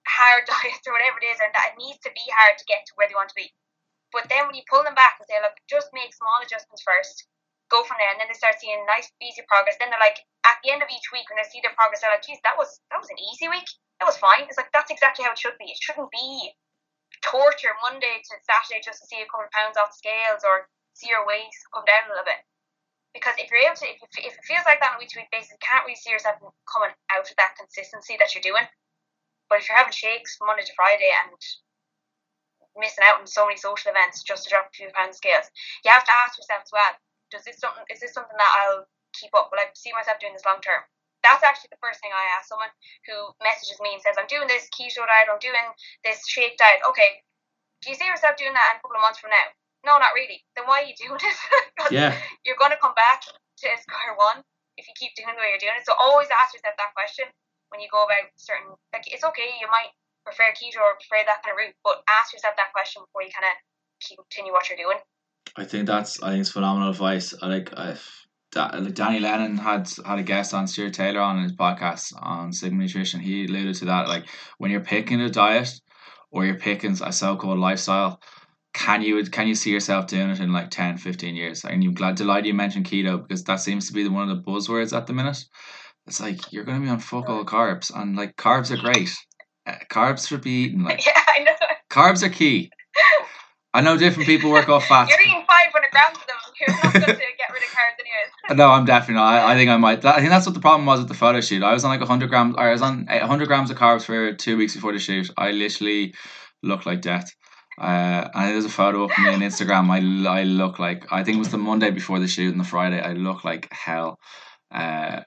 hard diets or whatever it is, and that it needs to be hard to get to where they want to be. But then when you pull them back and say, look, just make small adjustments first, go from there, and then they start seeing nice, easy progress. Then they're like, at the end of each week, when they see their progress, they're like, geez, that was that was an easy week. That was fine. It's like that's exactly how it should be. It shouldn't be torture Monday to Saturday just to see a couple of pounds off the scales or see your weight come down a little bit. Because if you're able to, if, if it feels like that on a week to week basis, you can't really see yourself coming out of that consistency that you're doing. But if you're having shakes Monday to Friday and missing out on so many social events just to drop a few pounds scales, you have to ask yourself as well: Does this something? Is this something that I'll keep up? Will I see myself doing this long term? that's actually the first thing I ask someone who messages me and says, I'm doing this keto diet, I'm doing this shake diet. Okay, do you see yourself doing that in a couple of months from now? No, not really. Then why are you doing it? yeah. You're going to come back to square one if you keep doing the way you're doing it. So always ask yourself that question when you go about certain, like, it's okay, you might prefer keto or prefer that kind of route, but ask yourself that question before you kind of continue what you're doing. I think that's I think it's phenomenal advice. I like like Danny Lennon had had a guest on Stuart Taylor on his podcast on Sigma Nutrition. He alluded to that like when you're picking a diet or you're picking a so-called lifestyle, can you can you see yourself doing it in like 10, 15 years? And I'm glad delighted you mentioned keto because that seems to be the, one of the buzzwords at the minute. It's like you're going to be on fuck all carbs and like carbs are great. Uh, carbs should be eaten like yeah, I know. Carbs are key. I know different people work off fats. You're eating 500 grams of them. You're not going to get rid of carbs anyways. No, I'm definitely not. I, I think I might. I think that's what the problem was with the photo shoot. I was on like 100 grams. I was on 100 grams of carbs for two weeks before the shoot. I literally looked like death. Uh, and there's a photo of me on Instagram. I, I look like I think it was the Monday before the shoot and the Friday. I look like hell. Uh,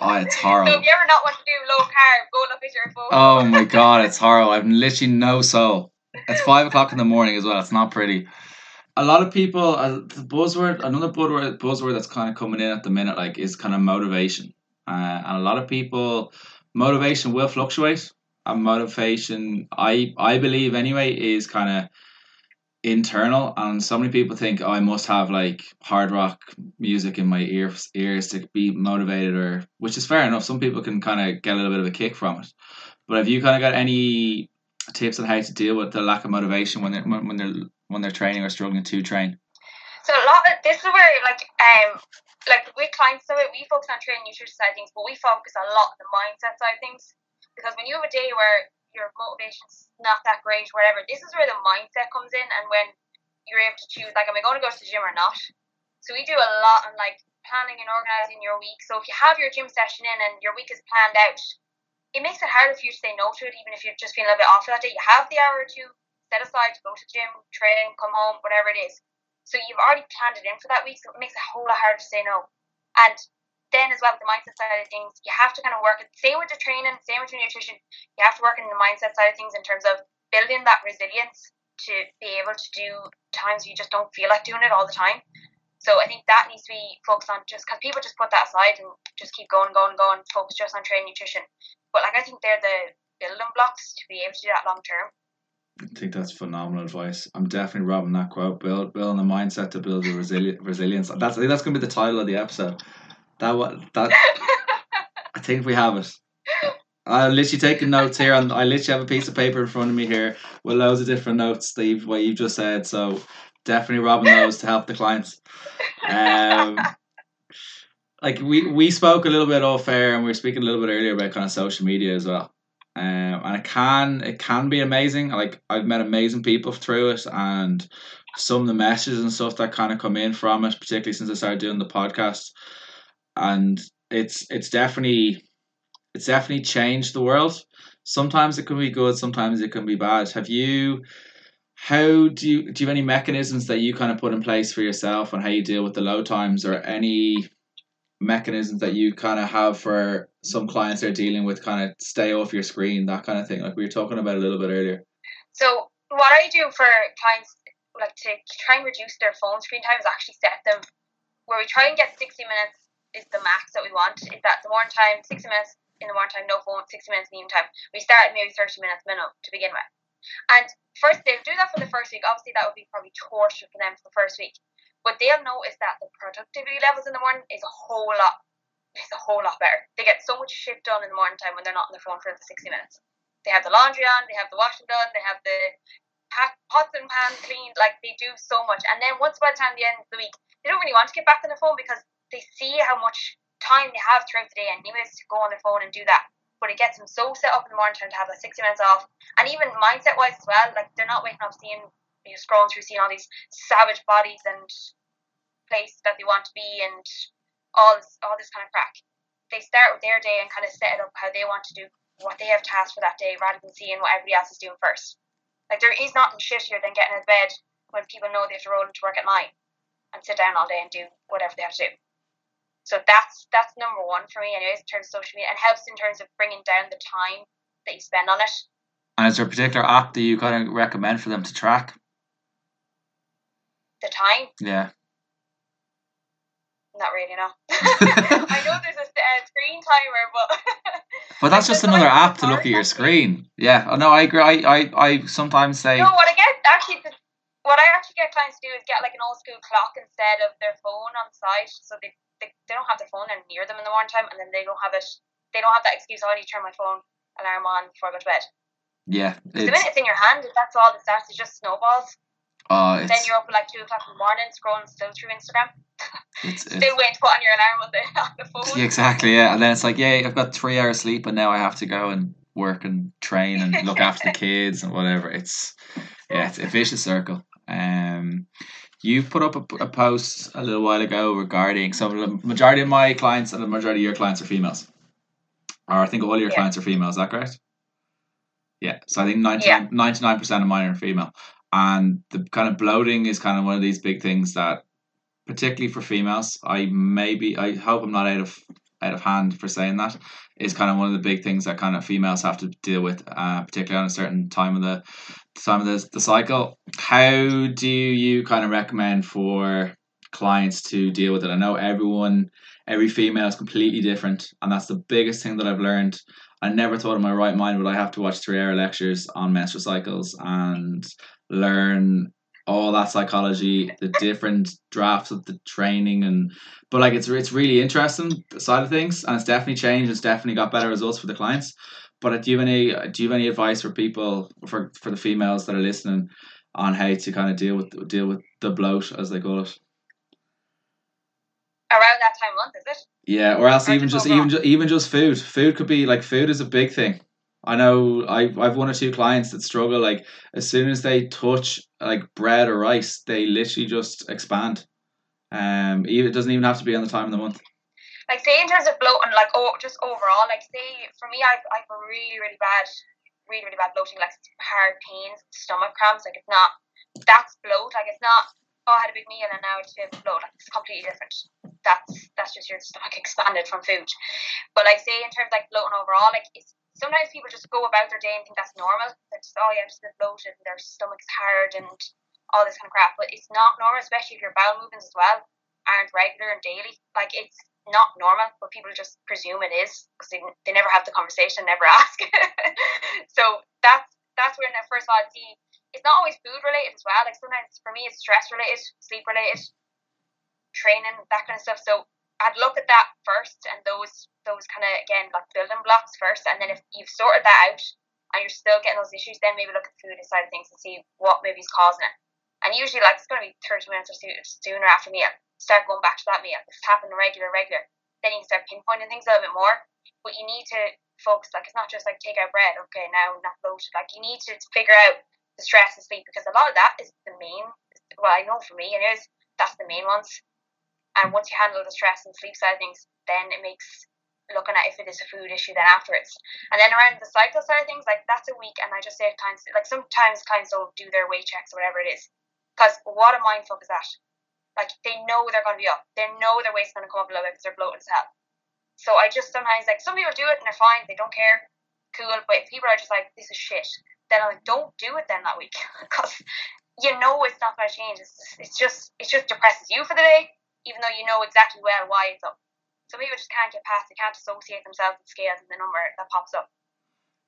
oh, it's horrible. So if you ever not want to do low carb, go look at your phone. Oh my god, it's horrible. I've literally no soul. It's five o'clock in the morning as well. It's not pretty. A lot of people, uh, the buzzword, another buzzword, buzzword that's kind of coming in at the minute, like is kind of motivation. Uh, and a lot of people, motivation will fluctuate. And motivation, I I believe anyway, is kind of internal. And so many people think, oh, I must have like hard rock music in my ears ears to be motivated, or which is fair enough. Some people can kind of get a little bit of a kick from it. But have you kind of got any tips on how to deal with the lack of motivation when they're when they're when they're training or struggling to train? So a lot of this is where like um like with clients so we focus on training nutrition side things, but we focus a lot on the mindset side of things. Because when you have a day where your motivation's not that great, whatever, this is where the mindset comes in and when you're able to choose like am I going to go to the gym or not? So we do a lot on like planning and organizing your week. So if you have your gym session in and your week is planned out, it makes it harder for you to say no to it, even if you're just feeling a bit off that day. You have the hour or two set aside to go to the gym, train, come home, whatever it is. So you've already planned it in for that week, so it makes it a whole lot harder to say no. And then as well with the mindset side of things, you have to kind of work it. Same with the training, same with your nutrition. You have to work in the mindset side of things in terms of building that resilience to be able to do times you just don't feel like doing it all the time. So I think that needs to be focused on just because people just put that aside and just keep going, going, going, focus just on training nutrition. But like I think they're the building blocks to be able to do that long term. I think that's phenomenal advice. I'm definitely robbing that quote. Build, building the mindset to build the resili- resilience. That's I think that's going to be the title of the episode. That what that. I think we have it. I'm literally taking notes here, and I literally have a piece of paper in front of me here with loads of different notes that you've, what you've just said. So definitely robbing those to help the clients. Um, like we we spoke a little bit off air and we were speaking a little bit earlier about kind of social media as well. Um, and it can it can be amazing. Like I've met amazing people through it, and some of the messages and stuff that kind of come in from it, particularly since I started doing the podcast, and it's it's definitely it's definitely changed the world. Sometimes it can be good, sometimes it can be bad. Have you? How do you do you have any mechanisms that you kind of put in place for yourself on how you deal with the low times, or any mechanisms that you kind of have for some clients they're dealing with kind of stay off your screen that kind of thing like we were talking about a little bit earlier so what i do for clients like to try and reduce their phone screen time is actually set them where we try and get 60 minutes is the max that we want is that the morning time 60 minutes in the morning time no phone 60 minutes in the evening time we start maybe 30 minutes minimum to begin with and first they'll do that for the first week obviously that would be probably torture for them for the first week but they'll notice that the productivity levels in the morning is a whole lot is a whole lot better. They get so much shit done in the morning time when they're not on their phone for the 60 minutes. They have the laundry on, they have the washing done, they have the pots and pans cleaned, like they do so much. And then once by the time the end of the week, they don't really want to get back on the phone because they see how much time they have throughout the day and anyways to go on their phone and do that. But it gets them so set up in the morning time to have that 60 minutes off. And even mindset wise as well, like they're not waking up seeing you know, scrolling through seeing all these savage bodies and place that they want to be and all this all this kind of crack. They start with their day and kind of set it up how they want to do what they have tasked for that day rather than seeing what everybody else is doing first. Like there is nothing shittier than getting of bed when people know they have to roll into work at nine and sit down all day and do whatever they have to do. So that's that's number one for me, anyways, in terms of social media, and helps in terms of bringing down the time that you spend on it. And is there a particular app that you kind of recommend for them to track? The time? Yeah. Not really, no. I know there's a, screen timer, but. but that's just another app to look at your screen. Yeah, oh, no, I agree. I, I, I sometimes say. No, what I get actually, what I actually get clients to do is get like an old school clock instead of their phone on site, so they, they, they don't have their phone near them in the morning time, and then they don't have it. They don't have that excuse. Oh, I need to turn my phone alarm on before I go to bed. Yeah, the minute it's in your hand, that's all it starts. It just snowballs. Uh, then you're up at like two o'clock in the morning, scrolling still through Instagram. It's, still it's, waiting to put on your alarm on the on the phone. Yeah, exactly. Yeah, and then it's like, yeah, I've got three hours sleep, and now I have to go and work and train and look after the kids and whatever. It's yeah, it's a vicious circle. Um, you put up a, a post a little while ago regarding so the majority of my clients and the majority of your clients are females. Or I think all your yeah. clients are female. Is that correct? Yeah. So I think 99 percent of mine are female and the kind of bloating is kind of one of these big things that particularly for females i maybe i hope i'm not out of out of hand for saying that is kind of one of the big things that kind of females have to deal with uh, particularly on a certain time of the time of the, the cycle how do you kind of recommend for clients to deal with it i know everyone every female is completely different and that's the biggest thing that i've learned i never thought in my right mind would i have to watch three hour lectures on menstrual cycles and learn all that psychology, the different drafts of the training, and but like it's it's really interesting side of things, and it's definitely changed. It's definitely got better results for the clients. But do you have any do you have any advice for people for for the females that are listening on how to kind of deal with deal with the bloat as they call it? Around that time month, is it? Yeah, or else or even just, just even just, even just food. Food could be like food is a big thing. I know I've I've one or two clients that struggle. Like as soon as they touch like bread or rice, they literally just expand. Um, even it doesn't even have to be on the time of the month. Like say in terms of bloating, like oh, just overall, like say for me, I've I've really really bad, really really bad bloating, like hard pains, stomach cramps. Like it's not that's bloat. Like it's not. Oh, I had a big meal and now it's bloat. Like it's completely different. That's that's just your stomach expanded from food. But like say in terms of like bloating overall, like it's sometimes people just go about their day and think that's normal. They're just, oh yeah, I'm just a bloated and their stomach's hard and all this kind of crap. But it's not normal, especially if your bowel movements as well aren't regular and daily. Like it's not normal, but people just presume it is because they, they never have the conversation, never ask. so that's that's when first of all, see it's not always food related as well. Like sometimes for me, it's stress related, sleep related, training, that kind of stuff. So I'd look at that first and those those kind of again like building blocks first, and then if you've sorted that out and you're still getting those issues, then maybe look at food side of things and see what maybe is causing it. And usually, like it's going to be 30 minutes or sooner after meal. Start going back to that meal. If it's happening regular, regular, then you can start pinpointing things a little bit more. But you need to focus. Like it's not just like take out bread. Okay, now not bloated. Like you need to figure out the stress and sleep because a lot of that is the main. Well, I know for me, anyways, that's the main ones. And once you handle the stress and sleep side of things, then it makes looking at if it is a food issue then afterwards. And then around the cycle side of things, like that's a week, and I just say to clients, like sometimes clients will do their weight checks or whatever it is. Because what a mind fuck is that? Like they know they're going to be up, they know their weight's going to come up a little bit because they're bloated as hell. So I just sometimes like some people do it and they're fine, they don't care, cool. But if people are just like this is shit, then I'm like don't do it then that week because you know it's not going to change. It's it's just it just depresses you for the day, even though you know exactly well why it's up. Some people just can't get past it, can't associate themselves with scales and the number that pops up.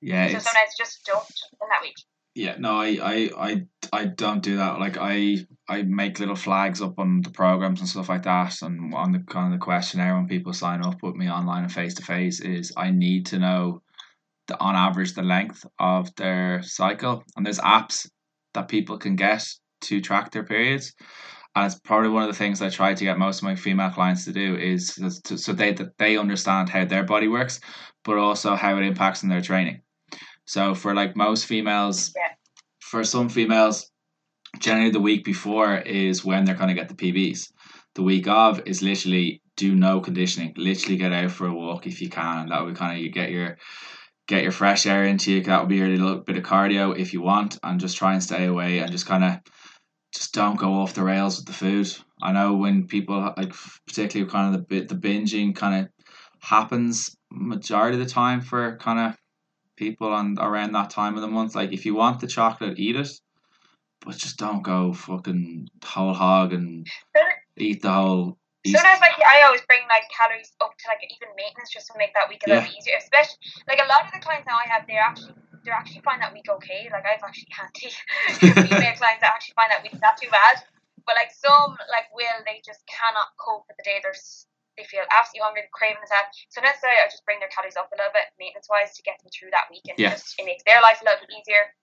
Yeah. So sometimes just don't in that week. Yeah, no, I, I, I, I don't do that. Like I, I make little flags up on the programs and stuff like that, and on the kind of the questionnaire when people sign up with me online and face to face is I need to know the on average the length of their cycle, and there's apps that people can get to track their periods. And it's probably one of the things I try to get most of my female clients to do is to, so they that they understand how their body works, but also how it impacts in their training. So for like most females, yeah. for some females, generally the week before is when they're going to get the PBs. The week of is literally do no conditioning. Literally get out for a walk if you can. That would kind of you get your get your fresh air into you. That would be your little bit of cardio if you want, and just try and stay away and just kind of just don't go off the rails with the food. I know when people like particularly kind of the the binging kind of happens majority of the time for kind of people on around that time of the month. Like if you want the chocolate, eat it, but just don't go fucking whole hog and eat the whole. Sometimes, like I always bring like calories up to like even maintenance just to make that week a little bit easier. Especially like a lot of the clients now I have, they're actually they're actually find that week okay. Like I've actually handy female clients that actually find that week not too bad. But like some like will they just cannot cope with the day. They're they feel absolutely hungry, craving the out. So necessarily, I just bring their calories up a little bit, maintenance wise, to get them through that week, and yeah. just it makes their life a little bit easier.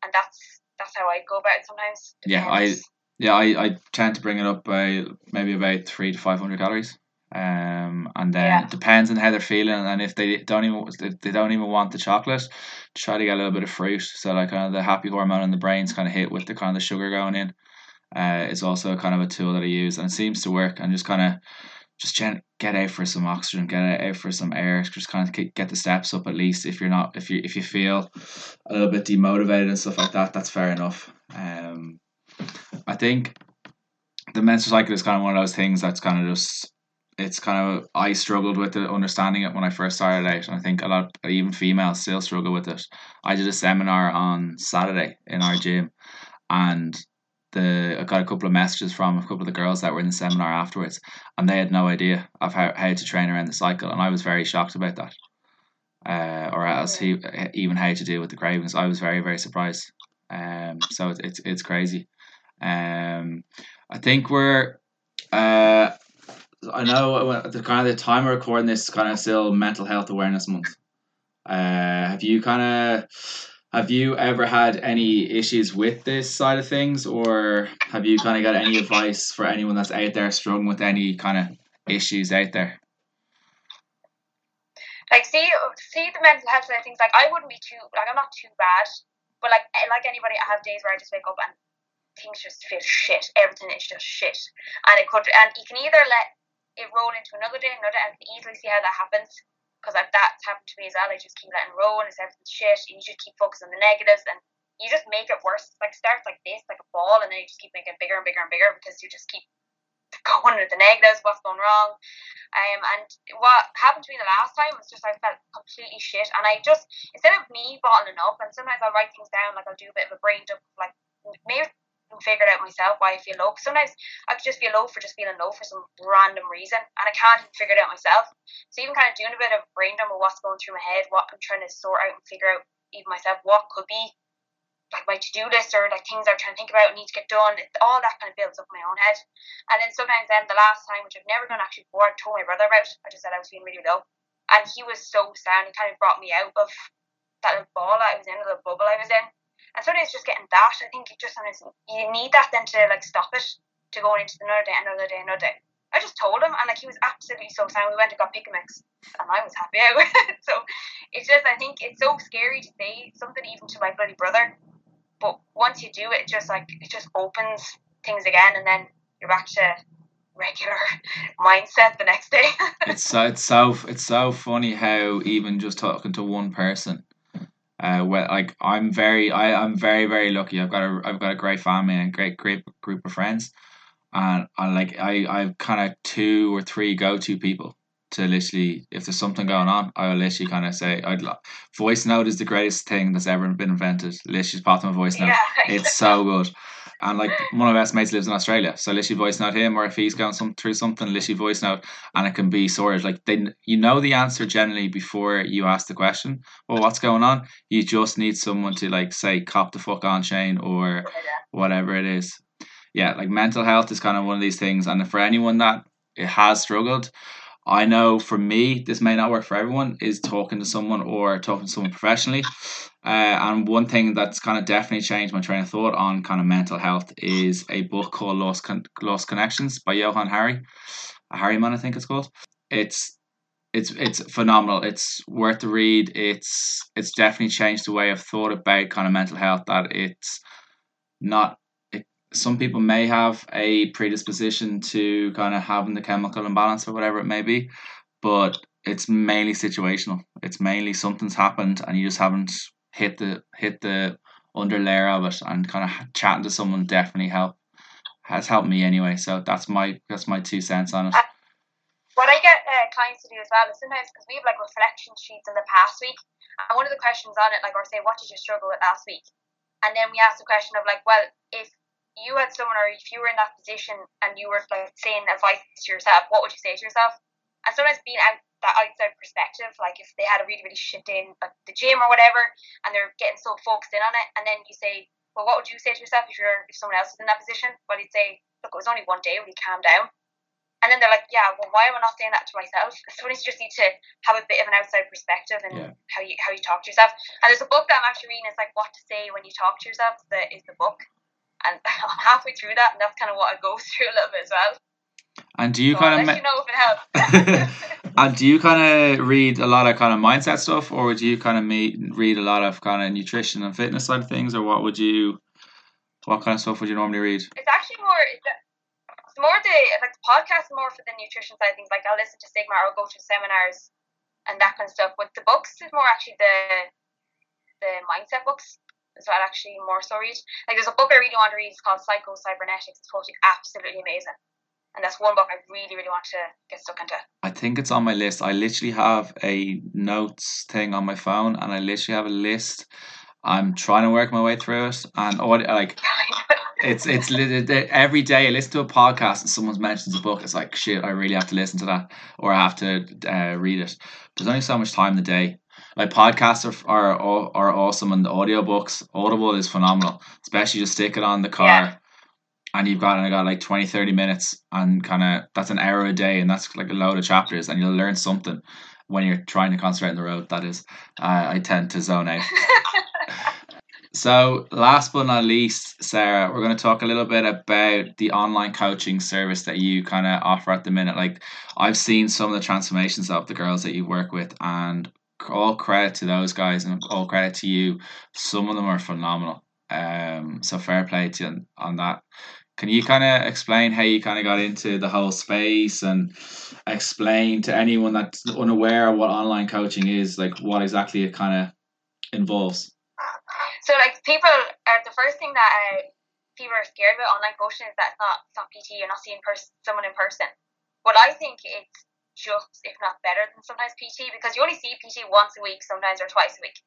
And that's that's how I go about it sometimes. Yeah, I yeah I, I tend to bring it up by maybe about three to five hundred calories. Um, and then yeah. it depends on how they're feeling, and if they don't even if they don't even want the chocolate, try to get a little bit of fruit. So like kind of the happy hormone in the brain's kind of hit with the kind of the sugar going in. Uh, is also kind of a tool that I use, and it seems to work. And just kind of just get out for some oxygen, get out for some air, just kind of get the steps up at least. If you're not, if you if you feel a little bit demotivated and stuff like that, that's fair enough. Um, I think the menstrual cycle is kind of one of those things that's kind of just it's kind of I struggled with it, understanding it when I first started out, and I think a lot even females still struggle with it. I did a seminar on Saturday in our gym, and the I got a couple of messages from a couple of the girls that were in the seminar afterwards, and they had no idea of how, how to train around the cycle, and I was very shocked about that. Uh, or as he even how to deal with the cravings, I was very very surprised. Um, so it's it's, it's crazy. Um, I think we're. Uh, I know the kind of the time we're recording this kind of still mental health awareness month. Uh, have you kind of have you ever had any issues with this side of things, or have you kind of got any advice for anyone that's out there struggling with any kind of issues out there? Like, see, see the mental health side of things. Like, I wouldn't be too like I'm not too bad, but like eh, like anybody, I have days where I just wake up and things just feel shit. Everything is just shit, and it could and you can either let it roll into another day, another, and easily see how that happens because like that's happened to me as well. I just keep letting roll and it's everything's shit, and you just keep focusing on the negatives, and you just make it worse. Like starts like this, like a ball, and then you just keep making it bigger and bigger and bigger because you just keep going with the negatives, what's going wrong. Um, and what happened to me the last time was just I felt completely shit, and I just instead of me bottling up, and sometimes I'll write things down, like I'll do a bit of a brain dump, like maybe figure it out myself why I feel low. Sometimes I could just feel low for just feeling low for some random reason, and I can't even figure it out myself. So even kind of doing a bit of brain dump of what's going through my head, what I'm trying to sort out and figure out even myself, what could be like my to do list or like things I'm trying to think about need to get done. All that kind of builds up in my own head. And then sometimes then the last time, which I've never done actually before, I told my brother about. I just said I was feeling really low, and he was so sad. He kind of brought me out of that little ball I was in, the little bubble I was in. And sometimes just getting that, I think you just sometimes you need that then to like stop it to go into another day, another day, another day. I just told him, and like he was absolutely so excited. We went and got pick mix, and I was happy out. so it's just, I think it's so scary to say something even to my bloody brother, but once you do it, it just like it just opens things again, and then you're back to regular mindset the next day. it's so it's so it's so funny how even just talking to one person uh, well, like I'm very, I, I'm very, very lucky. I've got a, I've got a great family and great, great group of friends, and I like, I, I've kind of two or three go-to people to literally, if there's something going on, I'll literally kind of say, I'd love. voice note is the greatest thing that's ever been invented. Literally, just pop them a voice note. Yeah. It's so good. And like one of best mates lives in Australia, so literally voice note him, or if he's going some through something, literally voice note, and it can be sorted. Like they, you know the answer generally before you ask the question. Well, what's going on? You just need someone to like say, "Cop the fuck on, Shane," or whatever it is. Yeah, like mental health is kind of one of these things, and for anyone that it has struggled, I know for me, this may not work for everyone, is talking to someone or talking to someone professionally. Uh, and one thing that's kind of definitely changed my train of thought on kind of mental health is a book called Lost, Con- Lost Connections by Johann Hari, Hari-Man, I think it's called. It's it's it's phenomenal. It's worth the read. It's it's definitely changed the way I've thought about kind of mental health. That it's not some people may have a predisposition to kind of having the chemical imbalance or whatever it may be, but it's mainly situational. It's mainly something's happened and you just haven't hit the hit the under layer of it and kind of chatting to someone definitely help has helped me anyway. So that's my that's my two cents on it. Uh, what I get uh, clients to do as well is sometimes because we have like reflection sheets in the past week, and one of the questions on it, like, or say, what did you struggle with last week? And then we ask the question of like, well, if you had someone or if you were in that position and you were like saying advice to yourself, what would you say to yourself? And sometimes being out that outside perspective, like if they had a really, really shit day in like, the gym or whatever, and they're getting so focused in on it, and then you say, well, what would you say to yourself if you're if someone else is in that position? Well, you'd say, look, it was only one day. Will you calm down? And then they're like, yeah, well, why am I not saying that to myself? Sometimes you just need to have a bit of an outside perspective and yeah. how you how you talk to yourself. And there's a book that I'm actually reading. It's like what to say when you talk to yourself. That is the book, and I'm halfway through that, and that's kind of what I go through a little bit as well. And do you so kind of me- you know if it helps? and do you kind of read a lot of kind of mindset stuff, or would you kind of meet, read a lot of kind of nutrition and fitness side of things, or what would you, what kind of stuff would you normally read? It's actually more. It's, more the like the podcast more for the nutrition side of things. Like I'll listen to Sigma or go to seminars and that kind of stuff. But the books is more actually the the mindset books. Is what I actually more so read. Like there's a book I really want to read. It's called Psycho Cybernetics. It's totally absolutely amazing. And that's one book I really, really want to get stuck into. I think it's on my list. I literally have a notes thing on my phone, and I literally have a list. I'm trying to work my way through it, and like it's it's every day I listen to a podcast and someone mentions a book. It's like shit. I really have to listen to that, or I have to uh, read it. There's only so much time in the day. Like podcasts are are are awesome, and the audiobooks, Audible is phenomenal. Especially just stick it on the car, yeah. And you've got and I got like 20, 30 minutes, and kind of that's an hour a day, and that's like a load of chapters, and you'll learn something when you're trying to concentrate on the road. That is, uh, I tend to zone out. So, last but not least, Sarah, we're going to talk a little bit about the online coaching service that you kind of offer at the minute. Like, I've seen some of the transformations of the girls that you work with, and all credit to those guys and all credit to you. Some of them are phenomenal. Um, so fair play to you on, on that. Can you kind of explain how you kind of got into the whole space and explain to anyone that's unaware of what online coaching is, like what exactly it kind of involves? So like people are the first thing that uh, people are scared about online coaching is that it's not it's not PT. You're not seeing pers- someone in person. But I think it's just if not better than sometimes PT because you only see PT once a week, sometimes or twice a week.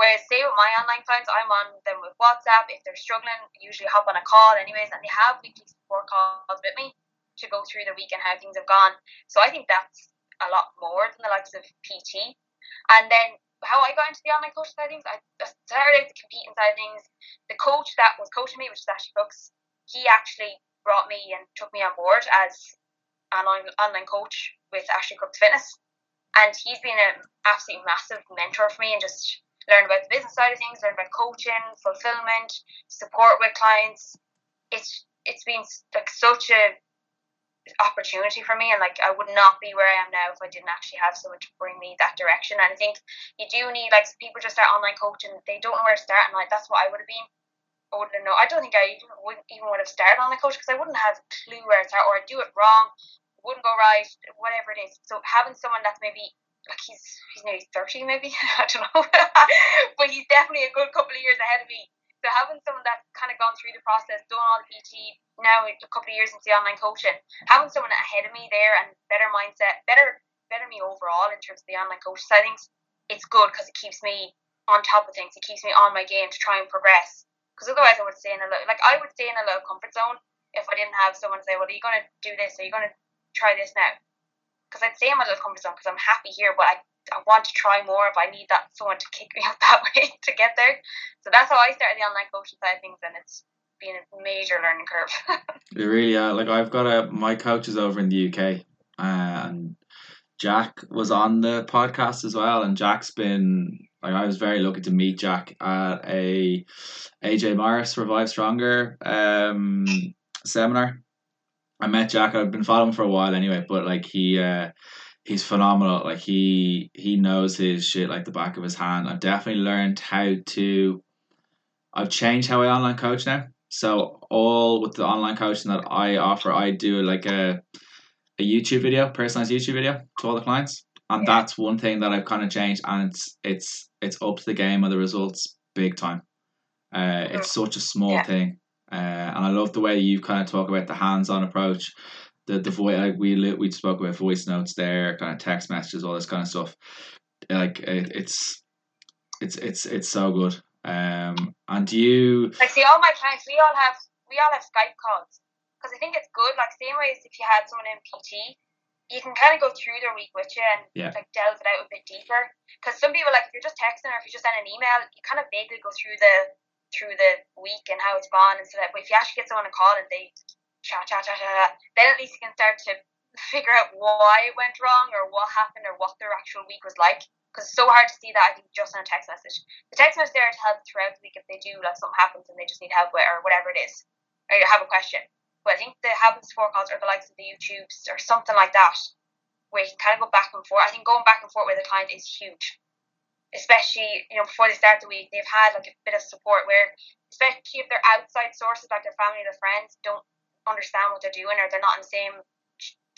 Whereas say with my online clients, I'm on them with WhatsApp. If they're struggling, I usually hop on a call anyways, and they have weekly support calls with me to go through the week and how things have gone. So I think that's a lot more than the likes of PT. And then how I got into the online coaching side of things, I started the competing side of things. The coach that was coaching me, which is Ashley Crooks, he actually brought me and took me on board as an online coach with Ashley Crooks Fitness. And he's been an absolutely massive mentor for me and just learn about the business side of things, learn about coaching, fulfillment, support with clients. It's it's been like such a opportunity for me and like I would not be where I am now if I didn't actually have someone to bring me that direction. And I think you do need like people just start online coaching. They don't know where to start and like that's what I would have been. I wouldn't know I don't think I wouldn't even would have started online coach because I wouldn't have a clue where to start or I'd do it wrong wouldn't go right whatever it is. So having someone that's maybe like he's he's nearly 30 maybe I don't know but he's definitely a good couple of years ahead of me so having someone that's kind of gone through the process, done all the PT, now a couple of years into the online coaching, having someone ahead of me there and better mindset, better better me overall in terms of the online coaching side things, it's good because it keeps me on top of things. It keeps me on my game to try and progress. Because otherwise, I would stay in a little, like I would stay in a low comfort zone if I didn't have someone say, "Well, are you going to do this? Are you going to try this now?" Because I'd stay in my little comfort zone because I'm happy here, but I I want to try more, but I need that someone to kick me up that way to get there. So that's how I started the online coaching side of things, and it's been a major learning curve. it really, uh, like I've got a my coach is over in the UK, and Jack was on the podcast as well, and Jack's been like I was very lucky to meet Jack at a AJ Morris Revive Stronger um seminar. I met Jack. I've been following him for a while anyway, but like he uh he's phenomenal. Like he he knows his shit like the back of his hand. I've definitely learned how to. I've changed how I online coach now. So all with the online coaching that I offer, I do like a a YouTube video, personalized YouTube video to all the clients, and yeah. that's one thing that I've kind of changed, and it's it's it's up to the game of the results big time. Uh, it's such a small yeah. thing, uh, and I love the way you kind of talk about the hands-on approach. The the voice like we we spoke about voice notes there, kind of text messages, all this kind of stuff. Like it, it's it's it's it's so good. Um, and you like see all my clients, we all have we all have Skype calls because I think it's good. Like same way as if you had someone in PT, you can kind of go through their week with you and yeah. like delve it out a bit deeper. Because some people, like if you're just texting or if you just send an email, you kind of vaguely go through the through the week and how it's gone and so that. But if you actually get someone to call and they chat, chat, chat, chat, then at least you can start to figure out why it went wrong or what happened or what their actual week was like. Because it's so hard to see that I think just in a text message. The text message there to help throughout the week if they do like something happens and they just need help with or whatever it is, or you have a question. But I think the habit support calls or the likes of the YouTubes or something like that where you can kind of go back and forth. I think going back and forth with a client is huge. Especially, you know, before they start the week, they've had like a bit of support where, especially if they're outside sources like their family their friends don't understand what they're doing or they're not in the same,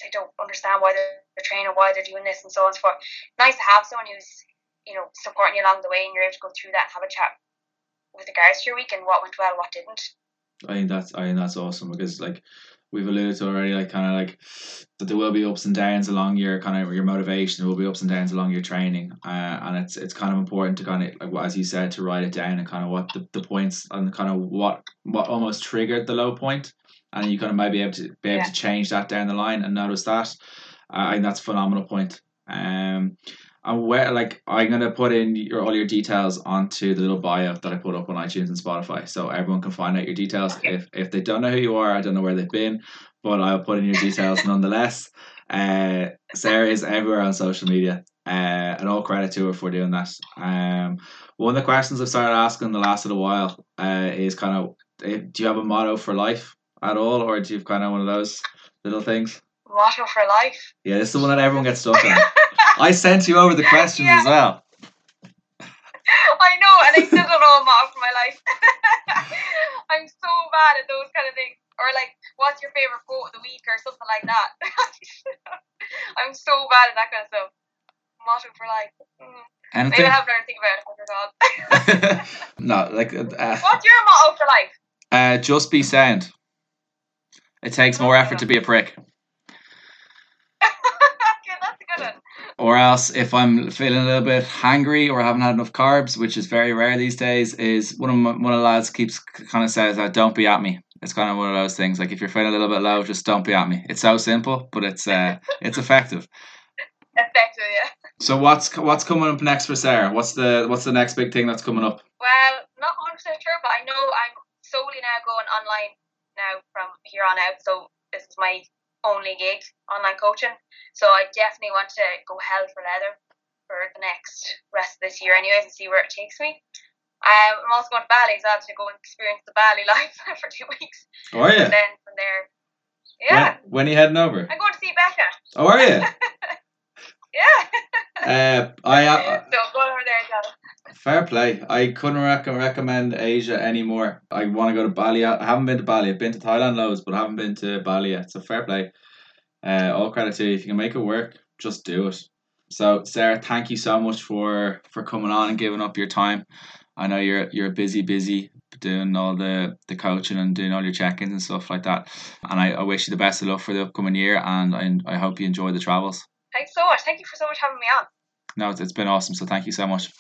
they don't understand why they're, training or why they're doing this and so on and so forth. Nice to have someone who's, you know, supporting you along the way and you're able to go through that and have a chat with regards to your week and what went well, what didn't. I think that's I think that's awesome because like we've alluded to already, like kind of like that there will be ups and downs along your kind of your motivation. There will be ups and downs along your training, uh, and it's it's kind of important to kind of like as you said to write it down and kind of what the, the points and kind of what what almost triggered the low point, and you kind of might be able to be able Yeah. to change that down the line and notice that. Uh, I think that's a phenomenal point. Um, and where like I'm gonna put in your all your details onto the little bio that I put up on iTunes and Spotify, so everyone can find out your details. Okay. If if they don't know who you are, I don't know where they've been, but I'll put in your details nonetheless. Uh, Sarah is everywhere on social media, uh, and all credit to her for doing that. Um, one of the questions I've started asking the last little while uh, is kind of, eh, do you have a motto for life at all, or do you have kind of one of those little things? Motto for life. Yeah, this is the one that everyone gets stuck on. I sent you over the questions Yeah. as well. I know, and I still don't know a motto for my life. I'm so bad at those kind of things. Or like, what's your favorite quote of the week or something like that. I'm so bad at that kind of stuff. Motto for life. Mm. Maybe I'll have to learn to think about it. Oh my God. no, like uh, What's your motto for life? uh, just be sound. It takes more effort to be a prick. Okay, that's a good one. Or else, if I'm feeling a little bit hangry or haven't had enough carbs, which is very rare these days, is one of my, one of the lads keeps kind of says that don't be at me. It's kind of one of those things. Like if you're feeling a little bit low, just don't be at me. It's so simple, but it's uh, it's effective. Effective, yeah. So what's what's coming up next for Sarah? What's the what's the next big thing that's coming up? Well, not 100% sure, but I know I'm solely now going online now from here on out. So this is my only gig, online coaching. So I definitely want to go hell for leather for the next rest of this year, anyways, and see where it takes me. Um, I'm also going to Bali as well to go and experience the Bali life for two weeks. Oh, yeah. And then from there, yeah, When, when are you heading over? I'm going to see Becca. Oh, are you? Yeah. uh, I uh, so going over there, John. fair play. I couldn't rec- recommend Asia anymore. I want to go to Bali. I haven't been to Bali. I've been to Thailand loads, but I haven't been to Bali yet. So fair play. Uh, all credit to you. If you can make it work, just do it. So Sarah, thank you so much for for coming on and giving up your time. I know you're you're busy, busy doing all the the coaching and doing all your check-ins and stuff like that. And I, I wish you the best of luck for the upcoming year, and I, I hope you enjoy the travels. Thanks so much. Thank you for so much having me on. No, it's, it's been awesome. So thank you so much.